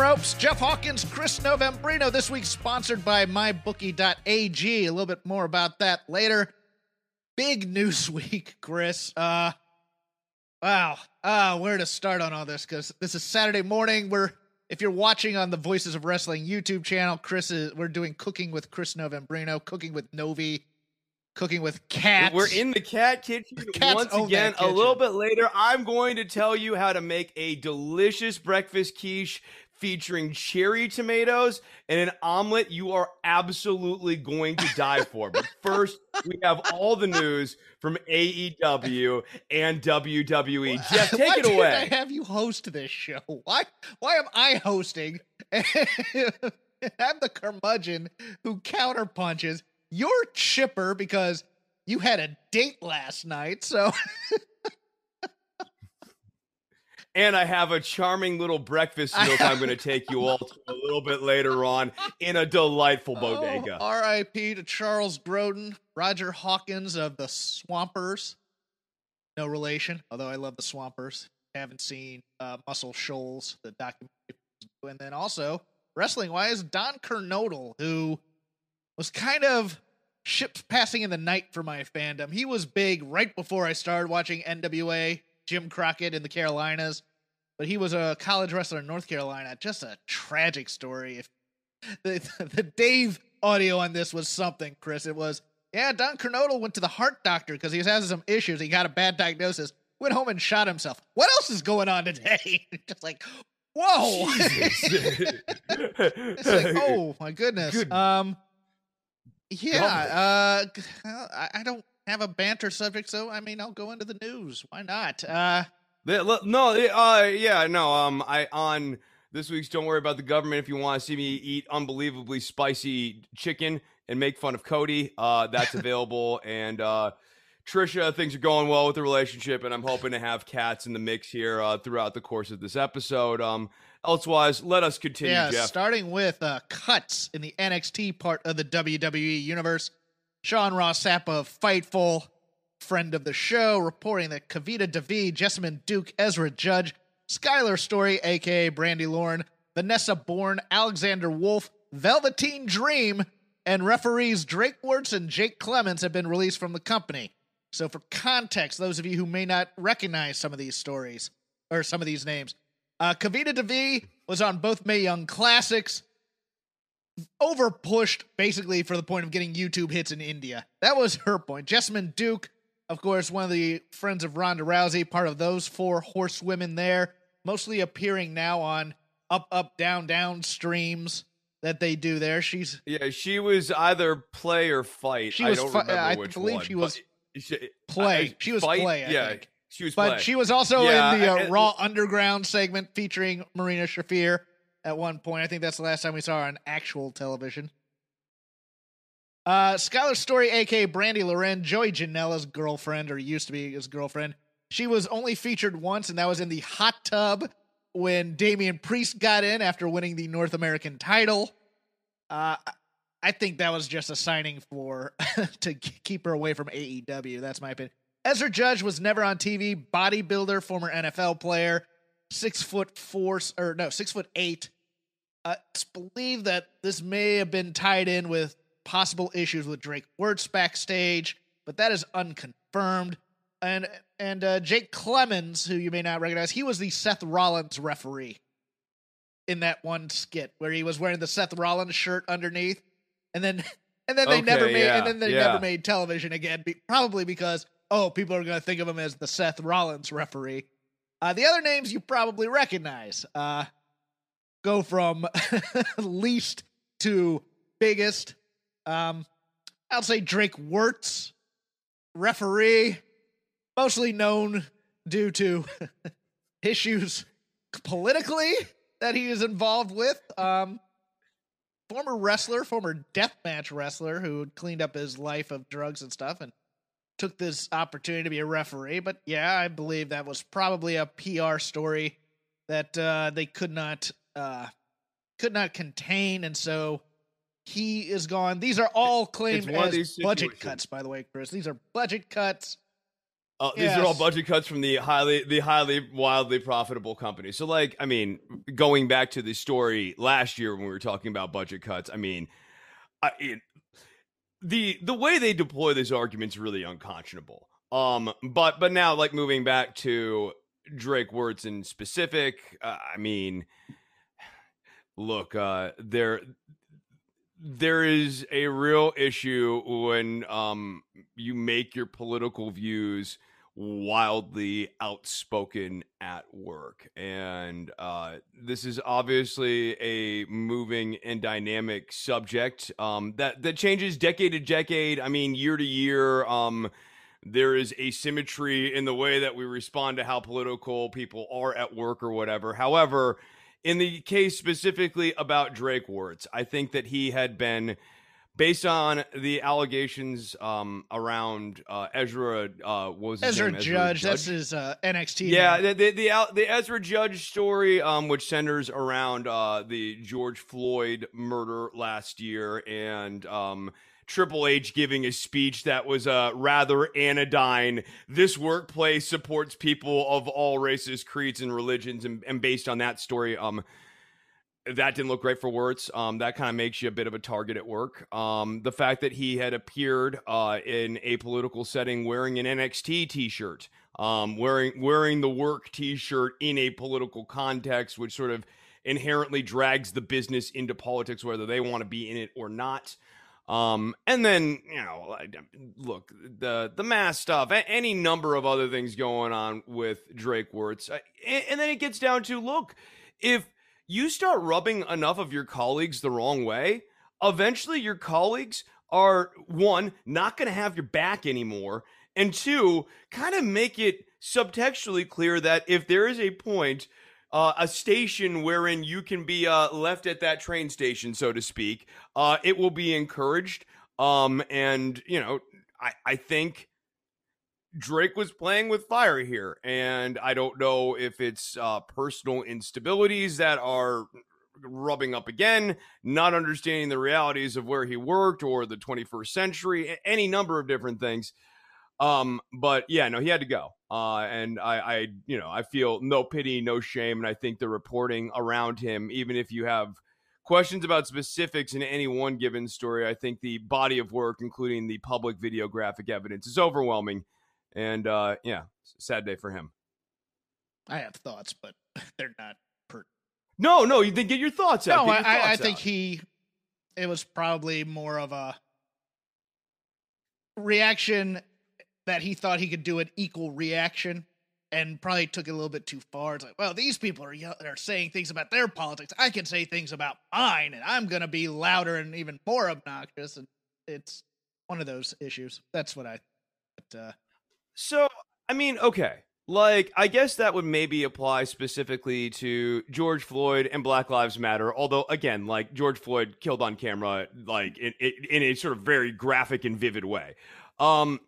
Ropes. Jeff Hawkins, Chris Novembrino. This week sponsored by mybookie.ag. A little bit more about that later. Big news week, Chris. Uh wow. Uh where to start on all this cuz this is Saturday morning. We're if you're watching on the Voices of Wrestling YouTube channel, Chris is we're doing cooking with Chris Novembrino, cooking with Novi, cooking with cats. We're in the cat kitchen Cats once again. that A little bit later, I'm going to tell you how to make a delicious breakfast quiche featuring cherry tomatoes and an omelet you are absolutely going to die for. But first, we have all the news from AEW and WWE. Jeff, take it away. I have you host this show? Why why am I hosting? I'm the curmudgeon who counterpunches. You're chipper because you had a date last night, so And I have a charming little breakfast milk I'm going to take you all to a little bit later on in a delightful bodega. Oh, R.I.P. to Charles Grodin, Roger Hawkins of the Swampers. No relation, although I love the Swampers. Haven't seen uh, Muscle Shoals, the documentary. And then also, wrestling wise, Don Kernodle, who was kind of ships passing in the night for my fandom. He was big right before I started watching NWA, Jim Crockett in the Carolinas, but he was a college wrestler in North Carolina. Just a tragic story. If the, the Dave audio on this was something, Chris, it was yeah. Don Kernodle went to the heart doctor because he was having some issues. He got a bad diagnosis. Went home and shot himself. What else is going on today? Just like, whoa! it's like, oh my goodness. Good Um, yeah. Uh, I, don't have a banter subject, so I mean, I'll go into the news. Why not? Uh, No, uh, yeah, no. Um, I on this week's "Don't Worry About the Government." If you want to see me eat unbelievably spicy chicken and make fun of Cody, uh, that's available. and uh, Trisha, things are going well with the relationship, and I'm hoping to have cats in the mix here uh, throughout the course of this episode. Um, elsewise, let us continue, yeah. Jeff. Starting with uh, cuts in the NXT part of the WWE universe. Sean Ross Sapp of Fightful, friend of the show, reporting that Kavita Devi, Jessamine Duke, Ezra Judge, Skylar Story, aka Brandy Lauren, Vanessa Borne, Alexander Wolf, Velveteen Dream, and referees Drake Wuertz and Jake Clements have been released from the company. So, for context, those of you who may not recognize some of these stories or some of these names, uh, Kavita Devi was on both Mae Young Classics, over pushed basically for the point of getting YouTube hits in India. That was her point. Jessamine Duke, of course, one of the friends of Ronda Rousey, part of those four horsewomen there, mostly appearing now on up, up, down, down streams that they do there. She's yeah, she was either play or fight. She I was don't fi- remember I which believe one, she was she- play. I- She was fight? play, I yeah, think. she was but play. she was also Yeah, in the uh, and- Raw Underground segment featuring Marina Shafir at one point. I think that's the last time we saw her on actual television. Uh, Skylar Story, aka Brandy Lauren, Joey Janela's girlfriend, or used to be his girlfriend. She was only featured once, and that was in the hot tub when Damian Priest got in after winning the North American title. Uh, I think that was just a signing for to keep her away from AEW. That's my opinion. Ezra Judge was never on TV. Bodybuilder, former NFL player, six foot four or no, six foot eight. Uh, it's believed that this may have been tied in with possible issues with Drake Wuertz backstage, but that is unconfirmed. And and uh, Jake Clements, who you may not recognize, he was the Seth Rollins referee in that one skit where he was wearing the Seth Rollins shirt underneath, and then and then they Okay, never made yeah, and then they yeah. never made television again, be, probably because oh people are going to think of him as the Seth Rollins referee. Uh, the other names you probably recognize uh, go from least to biggest. Um, I'll say Drake Wuertz, referee, mostly known due to issues politically that he is involved with. Um, former wrestler, former deathmatch wrestler who cleaned up his life of drugs and stuff and took this opportunity to be a referee. But yeah, I believe that was probably a PR story that uh, they could not uh, could not contain, and so he is gone. These are all claimed as budget cuts, by the way, Chris. These are budget cuts. Uh, these yes. are all budget cuts from the highly, the highly, wildly profitable company. So, like, I mean, going back to the story last year when we were talking about budget cuts, I mean, I, it, the the way they deploy this argument is really unconscionable. Um, but but now, like, moving back to Drake Wuertz in specific, uh, I mean, look, uh, there there is a real issue when um you make your political views wildly outspoken at work. And uh, this is obviously a moving and dynamic subject um, that, that changes decade to decade. I mean, year to year. Um, there is asymmetry in the way that we respond to how political people are at work or whatever. However, in the case specifically about Drake Wuertz, I think that he had been based on the allegations um, around uh, Ezra uh, was Ezra Judge, Judge. That's his uh, NXT. Yeah, the, the, the the Ezra Judge story, um, which centers around uh, the George Floyd murder last year, and um, Triple H giving a speech that was uh, rather anodyne. This workplace supports people of all races, creeds, and religions, and, and based on that story, um, that didn't look great for Wuertz. Um, that kind of makes you a bit of a target at work. Um, the fact that he had appeared uh, in a political setting wearing an NXT T-shirt, um, wearing wearing the work T-shirt in a political context, which sort of inherently drags the business into politics, whether they want to be in it or not. Um, and then you know, look the the mass stuff, any number of other things going on with Drake Wuertz, and then it gets down to look if you start rubbing enough of your colleagues the wrong way, eventually your colleagues are one, not going to have your back anymore, and two, kind of make it subtextually clear that if there is a point, uh, a station wherein you can be uh, left at that train station, so to speak, uh, it will be encouraged. Um, and you know, I, I think Drake was playing with fire here, and I don't know if it's uh, personal instabilities that are rubbing up again, not understanding the realities of where he worked or the 21st century, any number of different things. Um, but yeah, no, he had to go. Uh, and I, I, you know, I feel no pity, no shame, and I think the reporting around him, even if you have questions about specifics in any one given story, I think the body of work, including the public videographic evidence, is overwhelming and uh, yeah, sad day for him. I have thoughts, but they're not per. No, no, you then get your thoughts out. No, I, I, I think he. It was probably more of a reaction that he thought he could do an equal reaction and probably took it a little bit too far. It's like, well, these people are are saying things about their politics. I can say things about mine, and I'm going to be louder and even more obnoxious. And it's one of those issues. That's what I. But, uh, so, I mean, okay. Like, I guess that would maybe apply specifically to George Floyd and Black Lives Matter. Although, again, like George Floyd killed on camera, like in, in a sort of very graphic and vivid way. Um,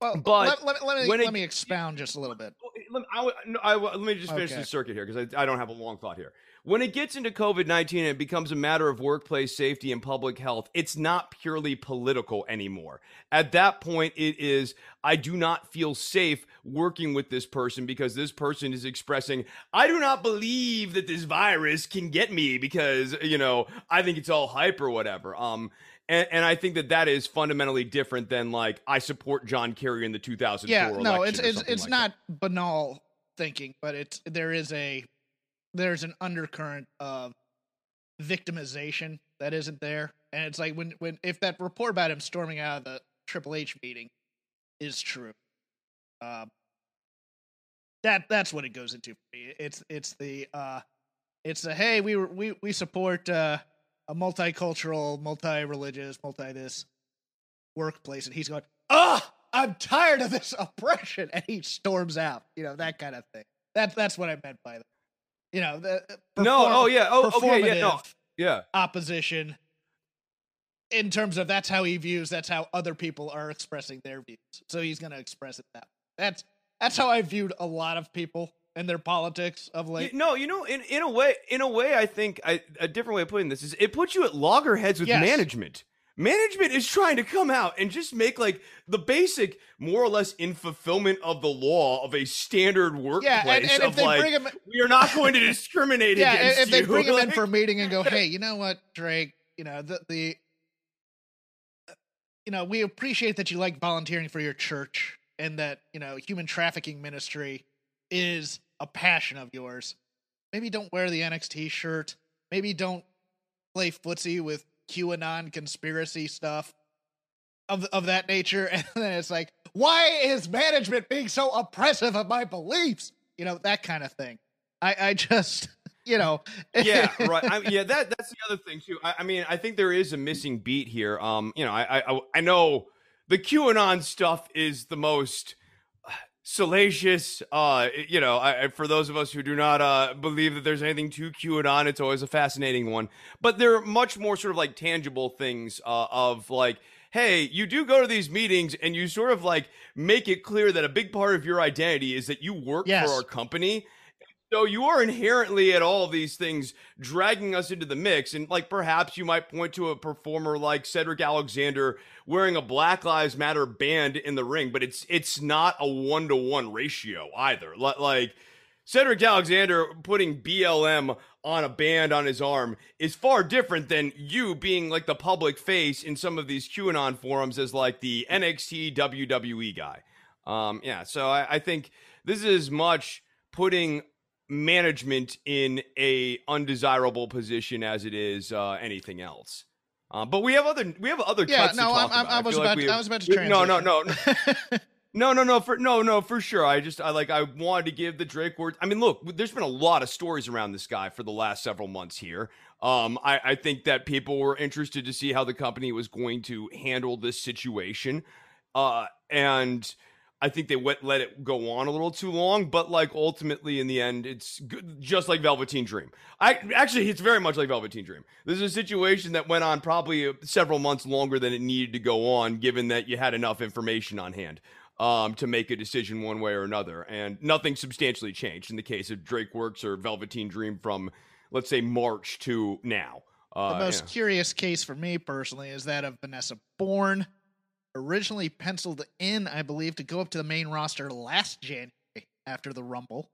well, but let, let, let me let it, me expound just a little bit. Let, I, I, let me just finish okay. the circuit here because I, I don't have a long thought here. When it gets into COVID 19 and it becomes a matter of workplace safety and public health, it's not purely political anymore. At that point, it is, I do not feel safe working with this person because this person is expressing, I do not believe that this virus can get me because, you know, I think it's all hype or whatever. Um, and, and, I think that that is fundamentally different than like I support John Kerry in the 2004 yeah, no, it's it's it's like not that. banal thinking, but it's there is a there's an undercurrent of victimization that isn't there. And it's like when when if that report about him storming out of the Triple H meeting is true, uh, that that's what it goes into for me. It's it's the uh, it's the hey we we we support uh, a multicultural, multi-religious, multi this workplace, and he's going, "Ah, oh, I'm tired of this oppression," and he storms out. You know that kind of thing. That's that's what I meant by that. You know the perform- no. Oh yeah. Oh okay. Yeah. No. Yeah. Opposition. In terms of that's how he views, that's how other people are expressing their views. So he's going to express it that. Way. That's that's how I viewed a lot of people and their politics of late. No, you know, in, in a way, in a way, I think I, a different way of putting this is it puts you at loggerheads with yes. management. Management is trying to come out and just make like the basic, more or less, in fulfillment of the law of a standard workplace. Yeah, and, and if they like, bring him, we are not going to discriminate yeah, against if they bring like, him in for a meeting and go, hey, you know what, Drake, you know the the, uh, you know, we appreciate that you like volunteering for your church and that you know human trafficking ministry is a passion of yours. Maybe don't wear the NXT shirt. Maybe don't play footsie with QAnon conspiracy stuff of of that nature. And then it's like, why is management being so oppressive of my beliefs? You know that kind of thing. I I just you know. yeah, right. I, yeah, that that's the other thing too. I, I, mean, I think there is a missing beat here. Um, you know, I I I know the QAnon stuff is the most salacious. Uh, you know, I, for those of us who do not uh, believe that there's anything to QAnon, it's always a fascinating one. But there are much more sort of like tangible things uh, of like, hey, you do go to these meetings and you sort of like make it clear that a big part of your identity is that you work yes. for our company so you are inherently at all these things dragging us into the mix. And like perhaps you might point to a performer like Cedric Alexander wearing a Black Lives Matter band in the ring, but it's it's not a one to one ratio either. Like Cedric Alexander putting BLM on a band on his arm is far different than you being like the public face in some of these QAnon forums as like the NXT WWE guy. Um, yeah, so I, I think this is much putting management in a undesirable position as it is uh, anything else. Uh, but we have other we have other yeah, cuts no, I'm, about. I was about like to, I was about to transition. No, no, no. No, no, no, for no, no, for sure. I just, I like, I wanted to give the Drake word. I mean, look, there's been a lot of stories around this guy for the last several months here. Um, I, I think that people were interested to see how the company was going to handle this situation. Uh, and I think they went, let it go on a little too long, but like ultimately in the end, it's good, just like Velveteen Dream. I actually, it's very much like Velveteen Dream. This is a situation that went on probably several months longer than it needed to go on, given that you had enough information on hand um, to make a decision one way or another, and nothing substantially changed in the case of Drake Wuertz or Velveteen Dream from, let's say, March to now. Uh, the most yeah. curious case for me personally is that of Vanessa Borne originally penciled in, I believe, to go up to the main roster last January after the Rumble.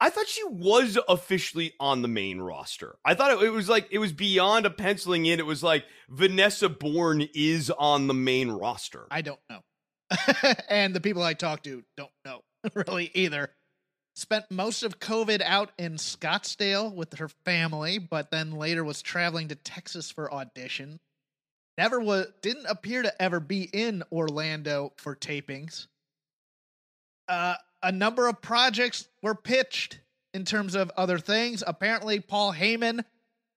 I thought she was officially on the main roster. I thought it, it, was like it was beyond a penciling in. It was like Vanessa Borne is on the main roster. I don't know. and the people I talk to don't know really either. Spent most of COVID out in Scottsdale with her family, but then later was traveling to Texas for audition never was didn't appear to ever be in Orlando for tapings. Uh, a number of projects were pitched in terms of other things. Apparently, Paul Heyman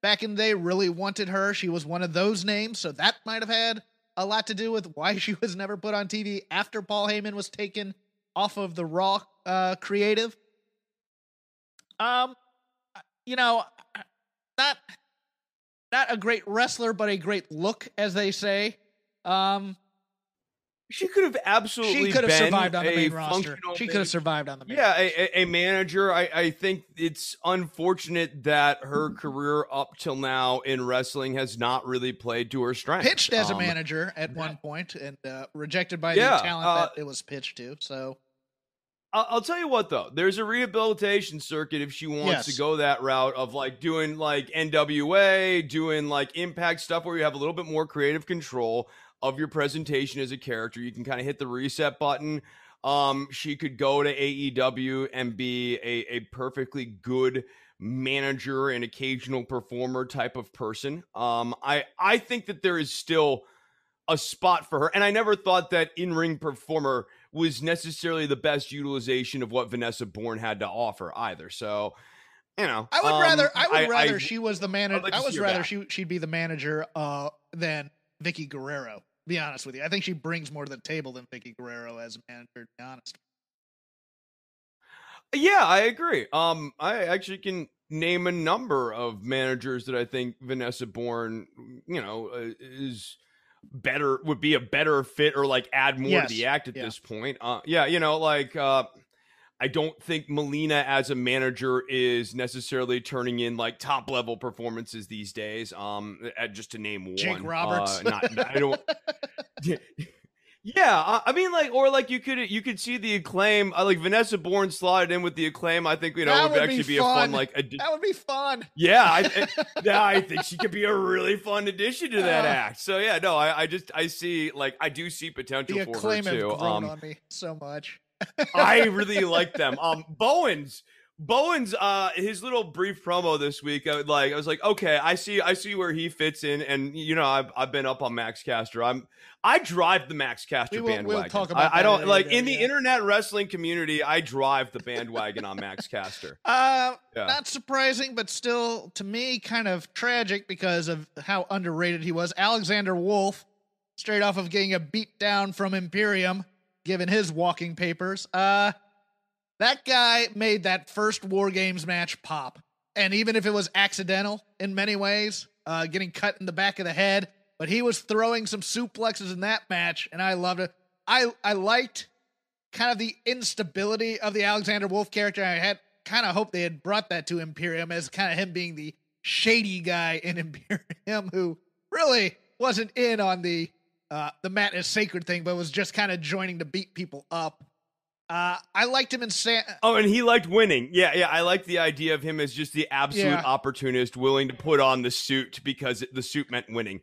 back in the day really wanted her. She was one of those names, so that might have had a lot to do with why she was never put on TV after Paul Heyman was taken off of the Raw uh, creative. Um, you know, not not a great wrestler, but a great look, as they say. Um, she could have absolutely. She could have survived on the main roster. She could have survived on the main. Yeah, a, a, manager. I, I think it's unfortunate that her career up till now in wrestling has not really played to her strength. Pitched as um, a manager at one point and uh, rejected by yeah, the talent uh, that it was pitched to. So I'll tell you what though, there's a rehabilitation circuit if she wants yes. to go that route of like doing like NWA, doing like impact stuff where you have a little bit more creative control of your presentation as a character. You can kind of hit the reset button. Um, she could go to AEW and be a, a perfectly good manager and occasional performer type of person. Um, I I think that there is still a spot for her, and I never thought that in ring performer was necessarily the best utilization of what Vanessa Borne had to offer either. So you know, I would um, rather I would I- rather I- she was the manager. like I was rather she she'd be the manager uh than Vickie Guerrero. Be honest with you, I think she brings more to the table than Vickie Guerrero as a manager. To be honest, Yeah, I agree. Um, I actually can name a number of managers that I think Vanessa Borne, you know, uh, is better would be a better fit or like add more Yes, to the act at yeah. this point. Uh, yeah, you know, like uh, I don't think Melina as a manager is necessarily turning in like top level performances these days. Um, uh, just to name one, Jake Roberts. Uh, not, I don't. Yeah, I, I mean, like, or like you could you could see the acclaim, uh, like Vanessa Borne slotted in with the acclaim. I think you know That would, would actually be be, a fun like. addi- that would be fun. yeah, I, I- yeah, I think she could be a really fun addition to that Uh. act. So yeah, no, I, I just I see like I do see potential The for her acclaim have too. grown Um, on me so much. I really like them. Um, Bowens, Bowens, uh, his little brief promo this week, I would like, I was like, okay, I see, I see where he fits in, and you know, I've I've been up on Max Caster. I'm, I drive the Max Caster We will- we'll bandwagon. talk about I, I don't like in the yeah. internet wrestling community. I drive the bandwagon on Max Caster. Uh, Yeah. not surprising, but still to me kind of tragic because of how underrated he was. Alexander Wolf, straight off of getting a beat down from Imperium, given his walking papers. Uh, that guy made that first War Games match pop, and even if it was accidental in many ways, uh, getting cut in the back of the head, but he was throwing some suplexes in that match, and I loved it. I I liked kind of the instability of the Alexander Wolf character. I had kind of hoped they had brought that to Imperium as kind of him being the shady guy in Imperium who really wasn't in on the uh, the mat is sacred thing, but was just kind of joining to beat people up. Uh, I liked him in San. Oh, and he liked winning. Yeah, yeah. I like the idea of him as just the absolute Yeah. opportunist, willing to put on the suit because the suit meant winning.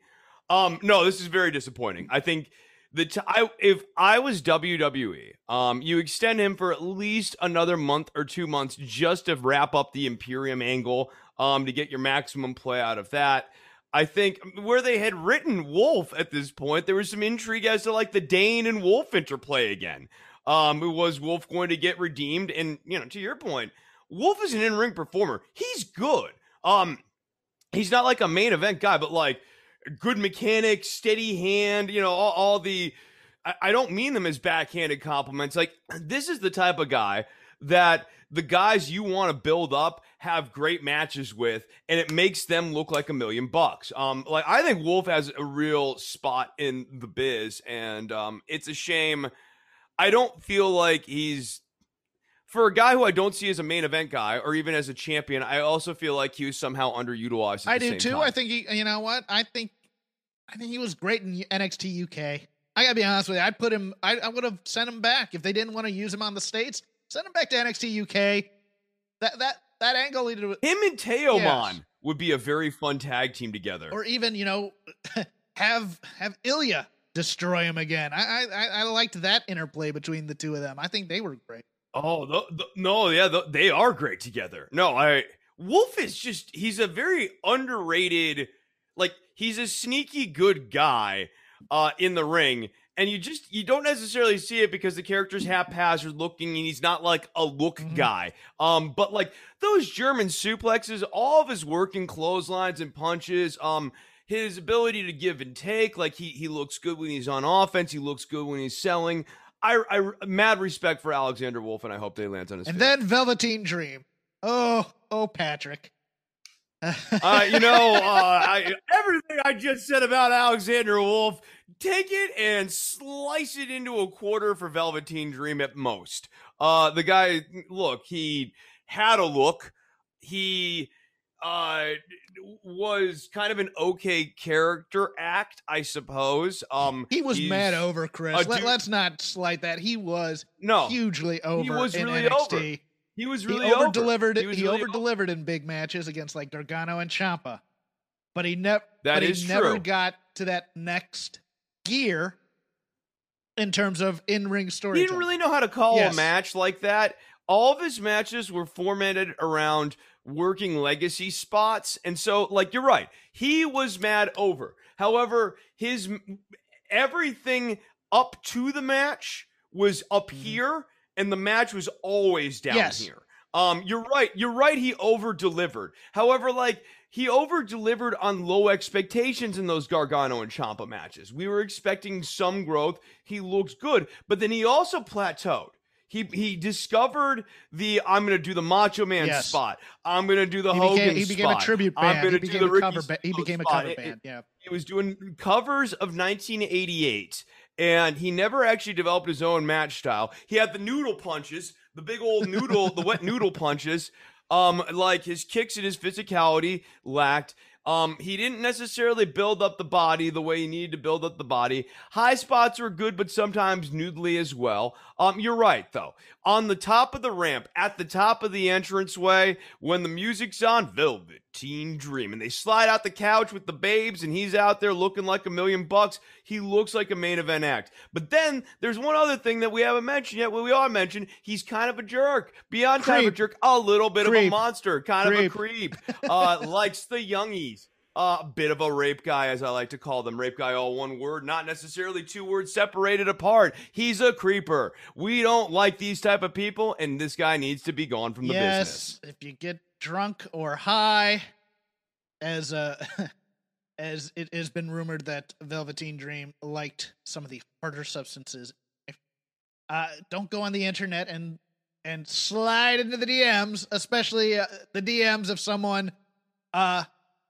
Um, no, this is very disappointing. I think the t- I, if I was WWE, um, you extend him for at least another month or two months just to wrap up the Imperium angle, um, to get your maximum play out of that. I think where they had written Wolf at this point, there was some intrigue as to like the Dane and Wolf interplay again. Um, was Wolf going to get redeemed? And you know, to your point, Wolf is an in-ring performer. He's good. Um, he's not like a main event guy, but like good mechanic, steady hand. You know, all, all the. I, I don't mean them as backhanded compliments. Like this is the type of guy that the guys you want to build up have great matches with, and it makes them look like a million bucks. Um, like I think Wolf has a real spot in the biz, and um, it's a shame. I don't feel like he's for a guy who I don't see as a main event guy or even as a champion. I also feel like he was somehow underutilized. I do too. time. I think he. You know what? I think. I think he was great in NXT UK. I gotta be honest with you. I'd put him. I, I would have sent him back if they didn't want to use him on the states. Send him back to NXT UK. That that that angle needed to him and Teomon Yes. would be a very fun tag team together. or even you know have have Ilya destroy him again. I I I liked that interplay between the two of them. I think they were great. Oh the, the, no, yeah, the, they are great together. No, I Wolf is just he's a very underrated, like he's a sneaky good guy uh in the ring. And you just you don't necessarily see it because the character's haphazard looking and he's not like a look Mhm. guy. Um, but like those German suplexes, all of his working clotheslines and punches, um, his ability to give and take, like he he looks good when he's on offense, he looks good when he's selling. I, I mad respect for Alexander Wolf, and I hope they land on his. And feet. then Velveteen Dream. Oh oh Patrick. uh, you know, uh, I, everything I just said about Alexander Wolf, take it and slice it into a quarter for Velveteen Dream at most. Uh, the guy, look, he had a look. He uh was kind of an okay character act, I suppose. Um, He was mad over Chris. Let, let's not slight that. He was No, hugely over He was in really NXT. over. he was really he over delivered. He He, really over delivered in big matches against like Gargano and Ciampa, but he never. That is he never true. got to that next gear in terms of in-ring story. He didn't really know how to call Yes. a match like that. All of his matches were formatted around working legacy spots. And so, like, you're right. He was mad over. However, his everything up to the match was up Mhm. here, and the match was always down Yes. here. Um, you're right. You're right. He over delivered. However, like he over delivered on low expectations in those Gargano and Ciampa matches. We were expecting some growth. He looks good, but then he also plateaued. He he discovered the I'm going to do the Macho Man Yes. spot. I'm going to do the He Hogan became, he became a tribute I'm band. going He to do became the cover. He became a cover It- band. Yeah. he was doing covers of 1988 and he never actually developed his own match style he had the noodle punches the big old noodle the wet noodle punches um like his kicks and his physicality lacked um he didn't necessarily build up the body the way he needed to build up the body. High spots were good but sometimes noodly as well. Um you're right though on the top of the ramp at the top of the entranceway when the music's on velveteen dream. And they slide out the couch with the babes and he's out there looking like a million bucks. He looks like a main event act. But then there's one other thing that we haven't mentioned yet. Well we all mentioned he's kind of a jerk. Beyond kind of a jerk a little bit of a monster kind of a Creep. creep. Uh likes the youngies a bit of a rape guy, as I like to call them. Rape guy, all one word, not necessarily two words separated apart. He's a creeper. We don't like these type of people, and this guy needs to be gone from the business. yes, if you get drunk or high, as uh, as it has been rumored that Velveteen Dream liked some of the harder substances. Uh, don't go on the internet and and slide into the DMs, especially uh, the DMs of someone uh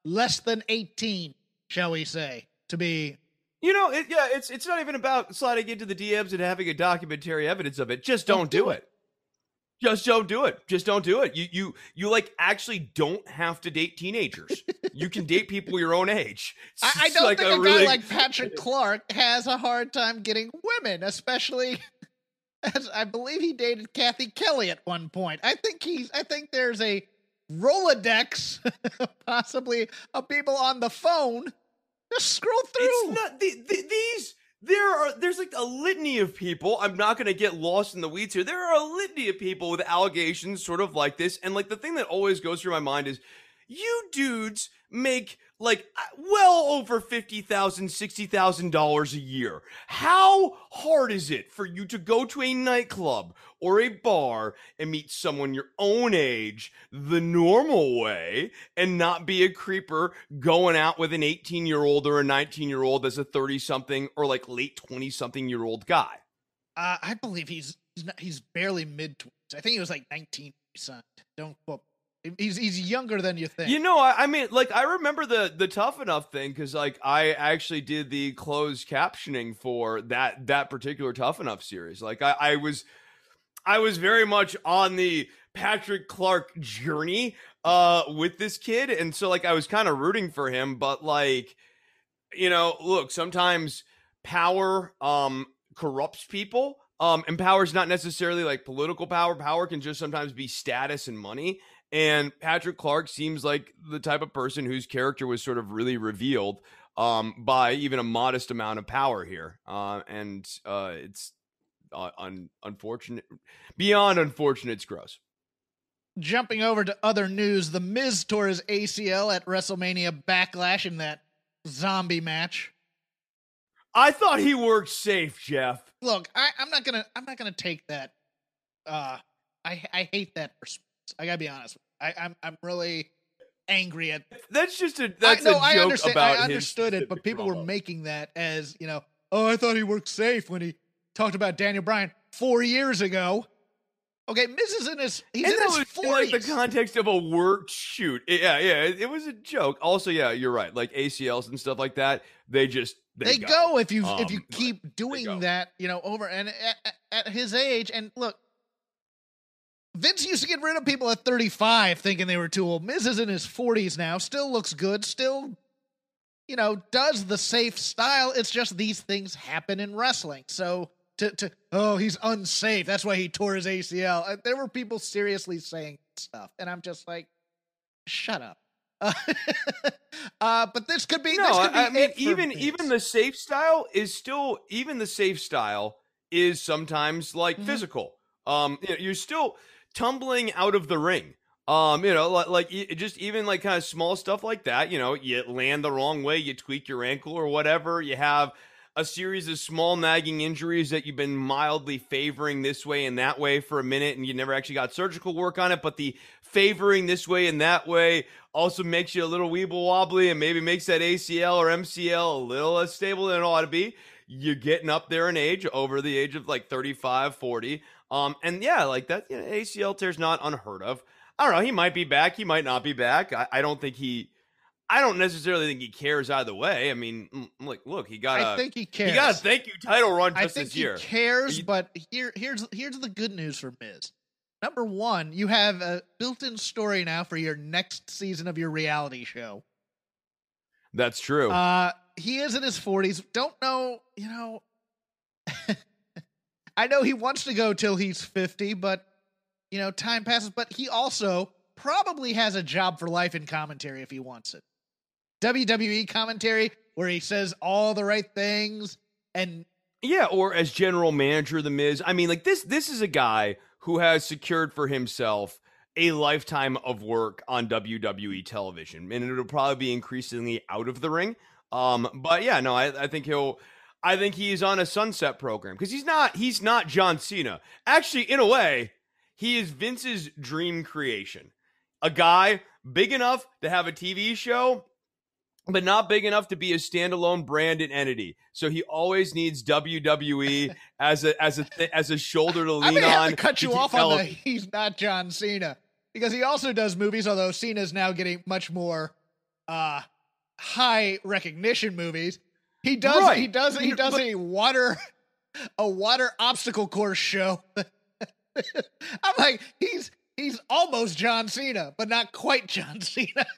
less than eighteen, shall we say, to be You know, it, yeah, it's it's not even about sliding into the DMs and having a documentary evidence of it. Just don't, Don't do, do it. Just don't do it. Just don't do it. You you you like actually don't have to date teenagers. you can date people your own age. I, I don't like think a a, really- guy like Patrick Clark has a hard time getting women, especially as I believe he dated Cathy Kelley at one point. I think he's I think there's a Rolodex possibly of people on the phone. Just scroll through. It's not the, the, these. There are there's like a litany of people. I'm not going to get lost in the weeds here. There are a litany of people with allegations sort of like this, and like the thing that always goes through my mind is, you dudes make like uh, well over fifty thousand, sixty thousand dollars a year. How hard is it for you to go to a nightclub or a bar and meet someone your own age the normal way and not be a creeper going out with an 18 year old or a 19 year old as a 30 something or like late 20 something year old guy? Uh, I believe he's he's, not, he's barely mid twenties. I think he was like nineteen. Son, don't quote. He's he's younger than you think. You know, I, I mean, like I remember the the tough enough thing because like I actually did the closed captioning for that that particular tough enough series. Like I, I was I was very much on the Patrick Clark journey uh with this kid, and so like I was kind of rooting for him, but like you know, look, sometimes power um corrupts people. Um, and power is not necessarily like political power. Power can just sometimes be status and money. And Patrick Clark seems like the type of person whose character was sort of really revealed um, by even a modest amount of power here. Uh, and uh, it's uh, un- unfortunate, beyond unfortunate, it's gross. Jumping over to other news, The Miz tore his ACL at WrestleMania Backlash in that zombie match. I thought he worked safe, Jeff. Look, I, I'm not gonna I'm not gonna take that. Uh, I I hate that response. I gotta be honest. I, I'm I'm really angry at. That's just a that's I, no, a I joke understand. about I understood it, but people were making that as you know. Oh, I thought he worked safe when he talked about Daniel Bryan four years ago. Okay, is in his he's and in his forties. like the context of a work shoot. Yeah, yeah, it, it was a joke. Also, yeah, you're right. Like ACLs and stuff like that, they just they, they go. if you if Um, you keep doing that, you know, over and at- at his age. And look, Vince used to get rid of people at 35 thinking they were too old. Miz is in his 40s now, still looks good, still, you know, does the safe style. It's just these things happen in wrestling. So to to oh he's unsafe. That's why he tore his ACL. There were people seriously saying stuff, and I'm just like, shut up. Uh, uh, but this could be. No, this could be I, mean even Miz. even the safe style is still even the safe style is sometimes like Mhm. physical. Um, you know, you're still tumbling out of the ring. Um, you know, like, like just even like kind of small stuff like that. You know, you land the wrong way, you tweak your ankle or whatever. You have a series of small nagging injuries that you've been mildly favoring this way and that way for a minute and you never actually got surgical work on it but the favoring this way and that way also makes you a little weeble wobbly and maybe makes that acl or mcl a little less stable than it ought to be you're getting up there in age over the age of like 35 40 um and yeah like that you know, acl tear's not unheard of i don't know he might be back he might not be back i, I don't think he I don't necessarily think he cares either way. I mean, like, look, he got. I a, think he cares. He got a thank you title run just I think this year. he cares, You- but here, here's here's the good news for Miz. Number one, you have a built-in story now for your next season of your reality show. That's true. Uh, he is in his forties. Don't know, you know. I know he wants to go till he's fifty, but you know, time passes. But he also probably has a job for life in commentary if he wants it. WWE commentary, where he says all the right things, and yeah, or as general manager of the Miz. I mean, like this. This is a guy who has secured for himself a lifetime of work on WWE television, and it'll probably be increasingly out of the ring. Um, but yeah, no, I, I think he'll. I think he's on a sunset program because he's not. He's not John Cena. Actually, in a way, he is Vince's dream creation. A guy big enough to have a TV show, but not big enough to be a standalone brand and entity. So he always needs WWE as a as a th- as a shoulder to lean on. to cut you off on the he's not John Cena because he also does movies. Although Cena's now getting much more uh high recognition movies. He does. Right. He does. He But- does a water a water obstacle course show. I'm like he's he's almost John Cena, but not quite John Cena.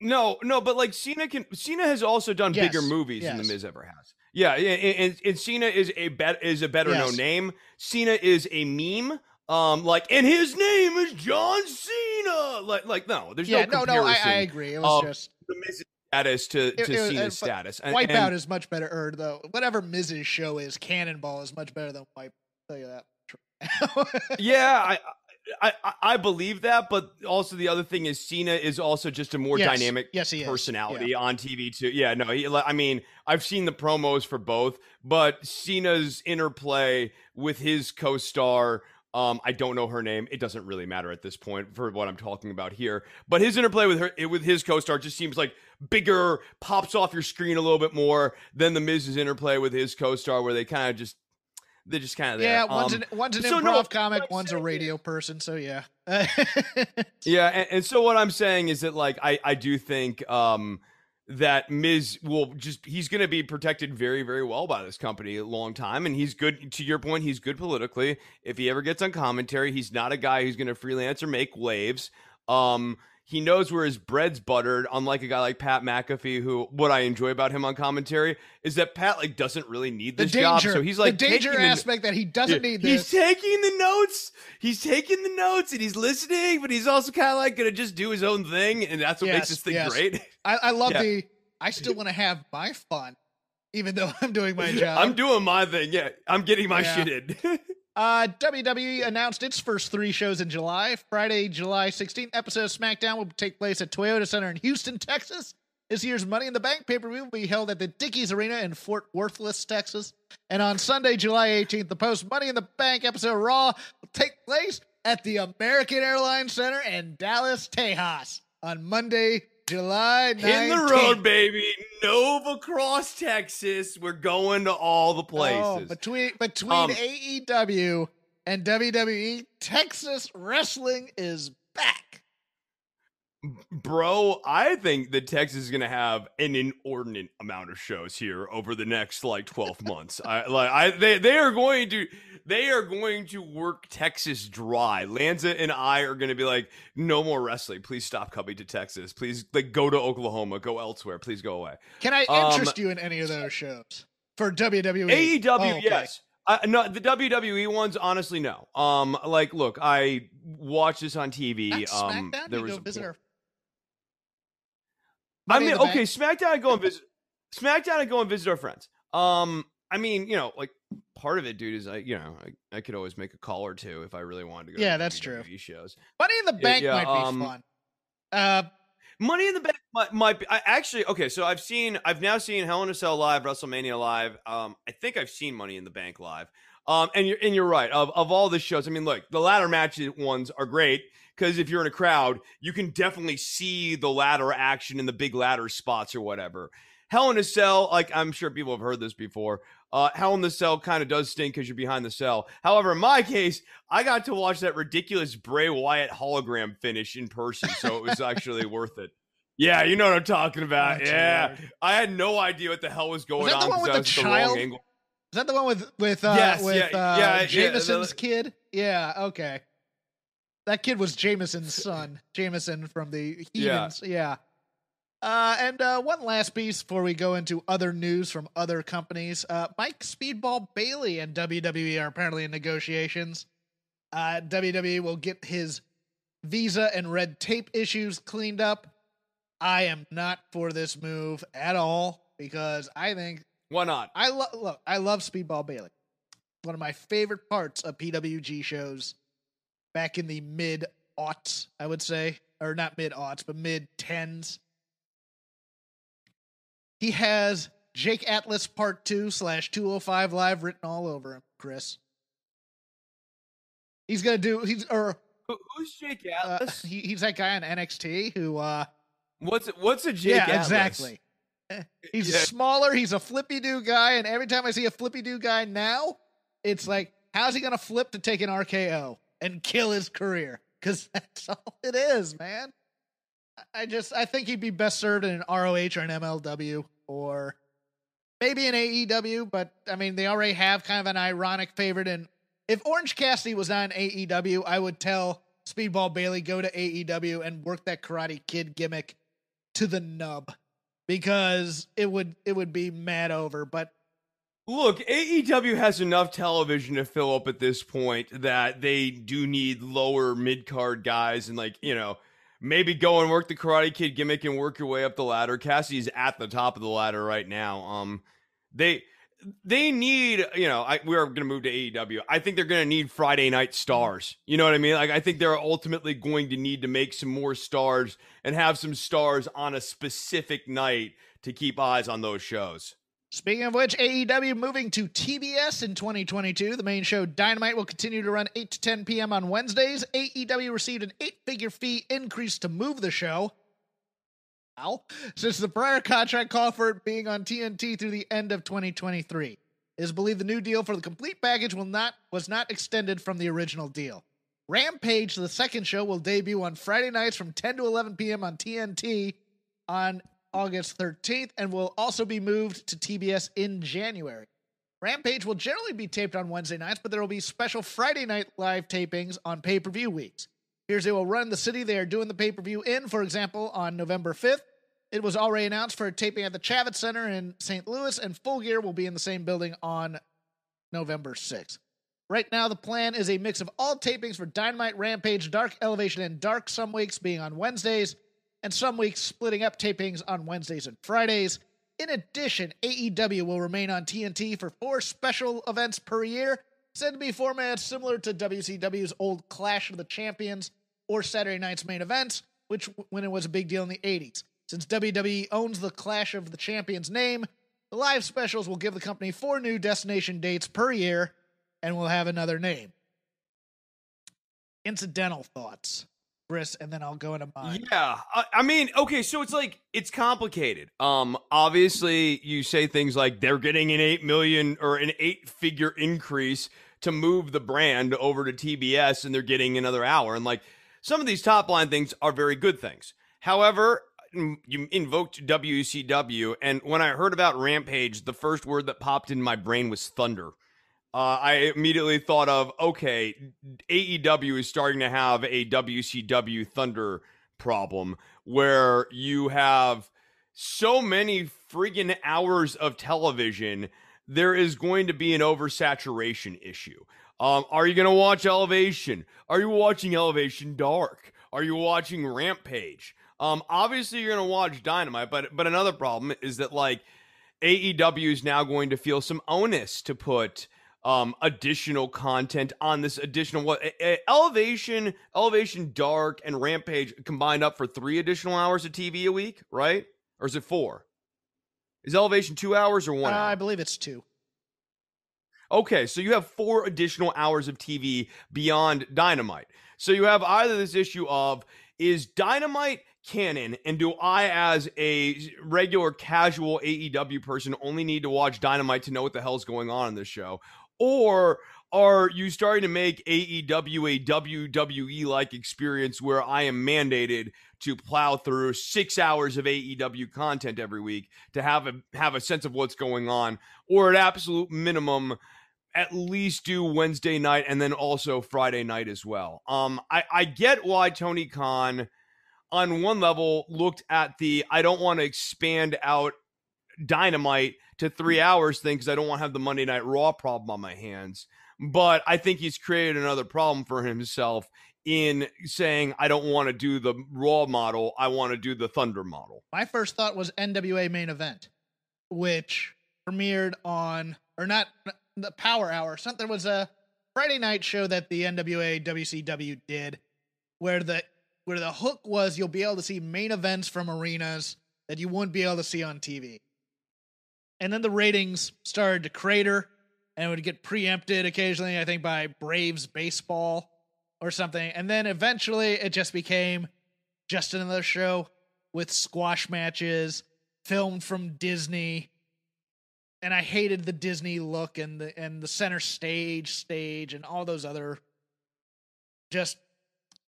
No, no, but like Cena can Cena has also done Yes, bigger movies than the yes. Miz ever has. Yeah, and, and, and Cena is a bet is a better Yes. known name. Cena is a meme. Um, like, and his name is John Cena. Like, like no, there's yeah, no no, no. I. I agree. It was of just the Miz's status to, It- to it Cena's uh, status. And- Wipeout and- is much better. Or though whatever Miz's show is, Cannonball is much better than Wipe. I'll tell you that. yeah, I, I I believe that, but also the other thing is Cena is also just a more Yes. dynamic Yes, personality on TV too. Yeah, no, he, I mean, I've seen the promos for both, but Cena's interplay with his co-star, um, I don't know her name. It doesn't really matter at this point for what I'm talking about here. But his interplay with her, with his co-star, just seems like bigger, pops off your screen a little bit more than the Miz's interplay with his co-star, where they kind of just. They're just kind of there. Yeah, one's Um, an one's an so improv no, comic, one's a radio person. So yeah, Yeah, and, and so what I'm saying is that like I I do think um that Miz will just he's going to be protected very very well by this company a long time and he's good to your point he's good politically. If he ever gets on commentary he's not a guy who's going to freelance or make waves. Um he knows where his bread's buttered unlike a guy like Pat McAfee who what I enjoy about him on commentary is that Pat like doesn't really need the this danger, job so he's like the danger the- aspect that he doesn't yeah, need He's this. taking the notes. He's taking the notes and he's listening, but he's also kind of like gonna just do his own thing, and that's what Yes, makes this thing yes. great. I, I love Yeah. the. I still want to have my fun, even though I'm doing my job. I'm doing my thing. Yeah, I'm getting my Yeah. shit in. Uh, WWE announced its first three shows in July. Friday, July 16th episode of SmackDown will take place at Toyota Center in Houston, Texas. This year's Money in the Bank pay per view will be held at the Dickies Arena in Fort Worthless, Texas. And on Sunday, July 18th, the post Money in the Bank episode of Raw will take place at the American Airlines Center in Dallas, Tejas. On Monday, July 19th. in the road, baby. Nova Cross, Texas. We're going to all the Oh, places. between between Um, AEW and WWE, Texas wrestling is back. Bro, I think that Texas is gonna have an inordinate amount of shows here over the next like twelve months. I like I they they are going to they are going to work Texas dry. Lanza and I are gonna be like, no more wrestling. Please stop coming to Texas. Please like go to Oklahoma, go elsewhere. Please go away. Can I Um, interest you in any of those shows for WWE? AEW, Oh, okay. yes. I, no, the WWE ones, honestly, no. Um, like, look, I watched this on TV. Um, SmackDown. there you was go a visit our. I mean, okay? SmackDown, I go and visit. SmackDown, I go and visit our friends. Um, I mean, you know, like part of it, dude, is I, you know, I, I could always make a call or two if I really wanted to go. Yeah, to that's true. Shows. Money in the Bank yeah, might be um, fun. Uh, Money in the Bank might, might be. I actually okay. So I've seen. I've now seen Hell in a Cell live, WrestleMania live. Um, I think I've seen Money in the Bank live. Um, and you're and you're right. Of of all the shows, I mean, look, the ladder match ones are great because if you're in a crowd, you can definitely see the ladder action in the big ladder spots or whatever. Hell in a Cell, like I'm sure people have heard this before. Uh, Hell in the Cell kind of does stink because you're behind the cell. However, in my case, I got to watch that ridiculous Bray Wyatt hologram finish in person, so it was actually worth it. Yeah, you know what I'm talking about. That's yeah, weird. I had no idea what the hell was going Was that the on. one 'cause with the was the wrong child? angle. Is that the one with with uh, Yes, with yeah, uh, yeah, yeah, Jameson's the- kid? Yeah, okay. That kid was Jameson's son, Jameson from the Yeah. Heathens. Yeah. Uh, and uh, one last piece before we go into other news from other companies. Uh, Mike Speedball Bailey and WWE are apparently in negotiations. Uh, WWE will get his visa and red tape issues cleaned up. I am not for this move at all because I think Why not? I love look. I love Speedball Bailey. One of my favorite parts of PWG shows back in the mid aughts, I would say, or not mid aughts, but mid tens. He has Jake Atlas Part Two slash Two Hundred Five Live written all over him. Chris. He's gonna do. He's or Who's Jake uh, Atlas? he, he's that guy on NXT who. uh what's what's a Jake yeah, Atlas? exactly. He's Yeah. smaller. He's a flippy do guy, and every time I see a flippy do guy now, it's like, how's he gonna flip to take an RKO and kill his career? Because that's all it is, man. I- just I think he'd be best served in an ROH or an MLW or maybe an AEW. But I mean, they already have kind of an ironic favorite. And if Orange Cassidy was on AEW, I would tell Speedball Bailey go to AEW and work that Karate Kid gimmick to the nub because it would it would be mad over. But Look, AEW has enough television to fill up at this point that they do need lower mid card guys and like, you know, maybe go and work the Karate Kid gimmick and work your way up the ladder. Cassie's at the top of the ladder right now. Um they they need, you know, I we are going to move to AEW. I think they're going to need Friday night stars. You know what I mean? Like I think they're ultimately going to need to make some more stars and have some stars on a specific night to keep eyes on those shows. Speaking of which, AEW moving to TBS in 2022. The main show Dynamite will continue to run 8 to 10 p.m. on Wednesdays. AEW received an eight figure fee increase to move the show. Ow. Since the prior contract called for it being on TNT through the end of 2023. It is believed the new deal for the complete package will not was not extended from the original deal. Rampage, the second show, will debut on Friday nights from 10 to 11 p.m. on TNT on August 13th and will also be moved to TBS in January. Rampage will generally be taped on Wednesday nights, but there will be special Friday night live tapings on pay per view weeks. Here's they will run the city they are doing the pay per view in, for example, on November 5th. It was already announced for a taping at the Chaifetz Center in St. Louis, and Full Gear will be in the same building on November 6th. Right now, the plan is a mix of all tapings for Dynamite, Rampage, Dark Elevation, and Dark, some weeks being on Wednesdays, and some weeks splitting up tapings on Wednesdays and Fridays. In addition, AEW will remain on TNT for four special events per year, said to be formats similar to WCW's old Clash of the Champions or Saturday night's main events, which when it was a big deal in the 80s. Since WWE owns the Clash of the Champions name, the live specials will give the company four new destination dates per year and will have another name. Incidental thoughts, Chris, and then I'll go into mine. Yeah, I, I mean, okay, so it's like it's complicated. Um, obviously, you say things like they're getting an eight million or an eight-figure increase to move the brand over to TBS, and they're getting another hour, and like some of these top line things are very good things. However, you invoked WCW, and when I heard about Rampage, the first word that popped in my brain was thunder. Uh, I immediately thought of okay, AEW is starting to have a WCW Thunder problem where you have so many friggin' hours of television. There is going to be an oversaturation issue. Um, are you going to watch Elevation? Are you watching Elevation Dark? Are you watching Rampage? Um, obviously you're going to watch Dynamite, but but another problem is that like AEW is now going to feel some onus to put um additional content on this additional what elevation elevation dark and rampage combined up for three additional hours of tv a week right or is it four is elevation two hours or one Uh? I believe it's two. Okay, so you have four additional hours of TV beyond Dynamite. So you have either this issue of is Dynamite canon, and do I, as a regular casual AEW person, only need to watch Dynamite to know what the hell's going on in this show? Or are you starting to make AEW a WWE like experience where I am mandated to plow through six hours of AEW content every week to have a have a sense of what's going on, or at absolute minimum, at least do Wednesday night and then also Friday night as well. Um, I, I get why Tony Khan, on one level, looked at the I don't want to expand out Dynamite to three mm. hours thing because I don't want to have the Monday Night Raw problem on my hands. But I think he's created another problem for himself in saying I don't want to do the Raw model. I want to do the Thunder model. My first thought was NWA main event, which premiered on or not the Power Hour. Something was a Friday night show that the NWA WCW did, where the where the hook was you'll be able to see main events from arenas that you wouldn't be able to see on TV. And then the ratings started to crater and would get preempted occasionally, I think, by Braves baseball or something. And then eventually it just became just another show with squash matches filmed from Disney. And I hated the Disney look and the and the center stage stage and all those other just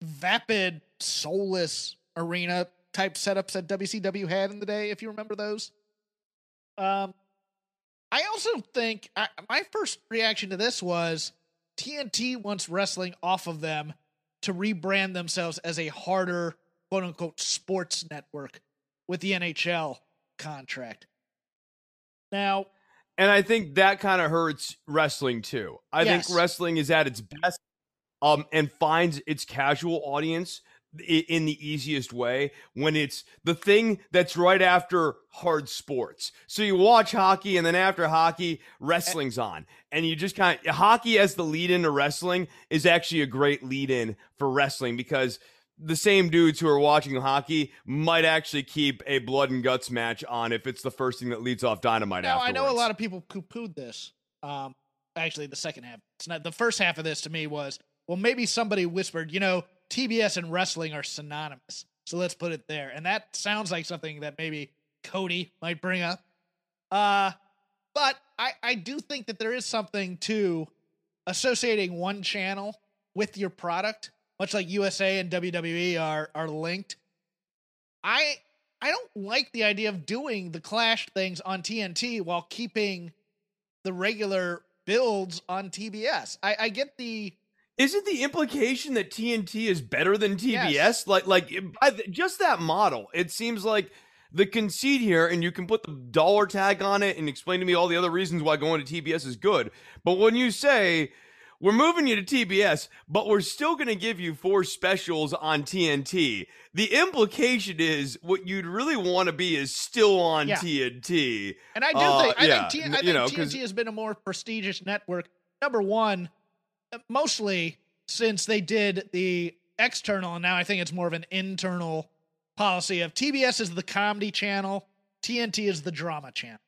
vapid, soulless arena type setups that WCW had in the day, if you remember those. Um, I also think I, my first reaction to this was TNT wants wrestling off of them to rebrand themselves as a harder, quote unquote, sports network with the NHL contract. Now, And I think that kind of hurts wrestling too. I Yes. think wrestling is at its best um and finds its casual audience in the easiest way when it's the thing that's right after hard sports. So you watch hockey and then after hockey wrestling's on and you just kind of hockey as the lead into wrestling is actually a great lead in for wrestling because the same dudes who are watching hockey might actually keep a blood and guts match on if it's the first thing that leads off dynamite now I know a lot of people poo pooed this. Um, actually, the second half. It's not the first half of this to me was well, maybe somebody whispered, you know, TBS and wrestling are synonymous, so let's put it there. And that sounds like something that maybe Cody might bring up. Uh, but I I do think that there is something to associating one channel with your product, much like USA and WWE are are linked. I I don't like the idea of doing the Clash things on TNT while keeping the regular builds on TBS. I, I get the Isn't the implication that TNT is better than TBS? Yes. Like, like just that model. It seems like the conceit here, and you can put the dollar tag on it and explain to me all the other reasons why going to TBS is good. But when you say we're moving you to TBS, but we're still going to give you four specials on TNT, the implication is what you'd really want to be is still on Yeah. TNT. and I do Uh, think I yeah, think, T- I you think know, 'cause- TNT has been a more prestigious network. Number one, mostly since they did the external, and now I think it's more of an internal policy of TBS is the comedy channel, TNT is the drama channel.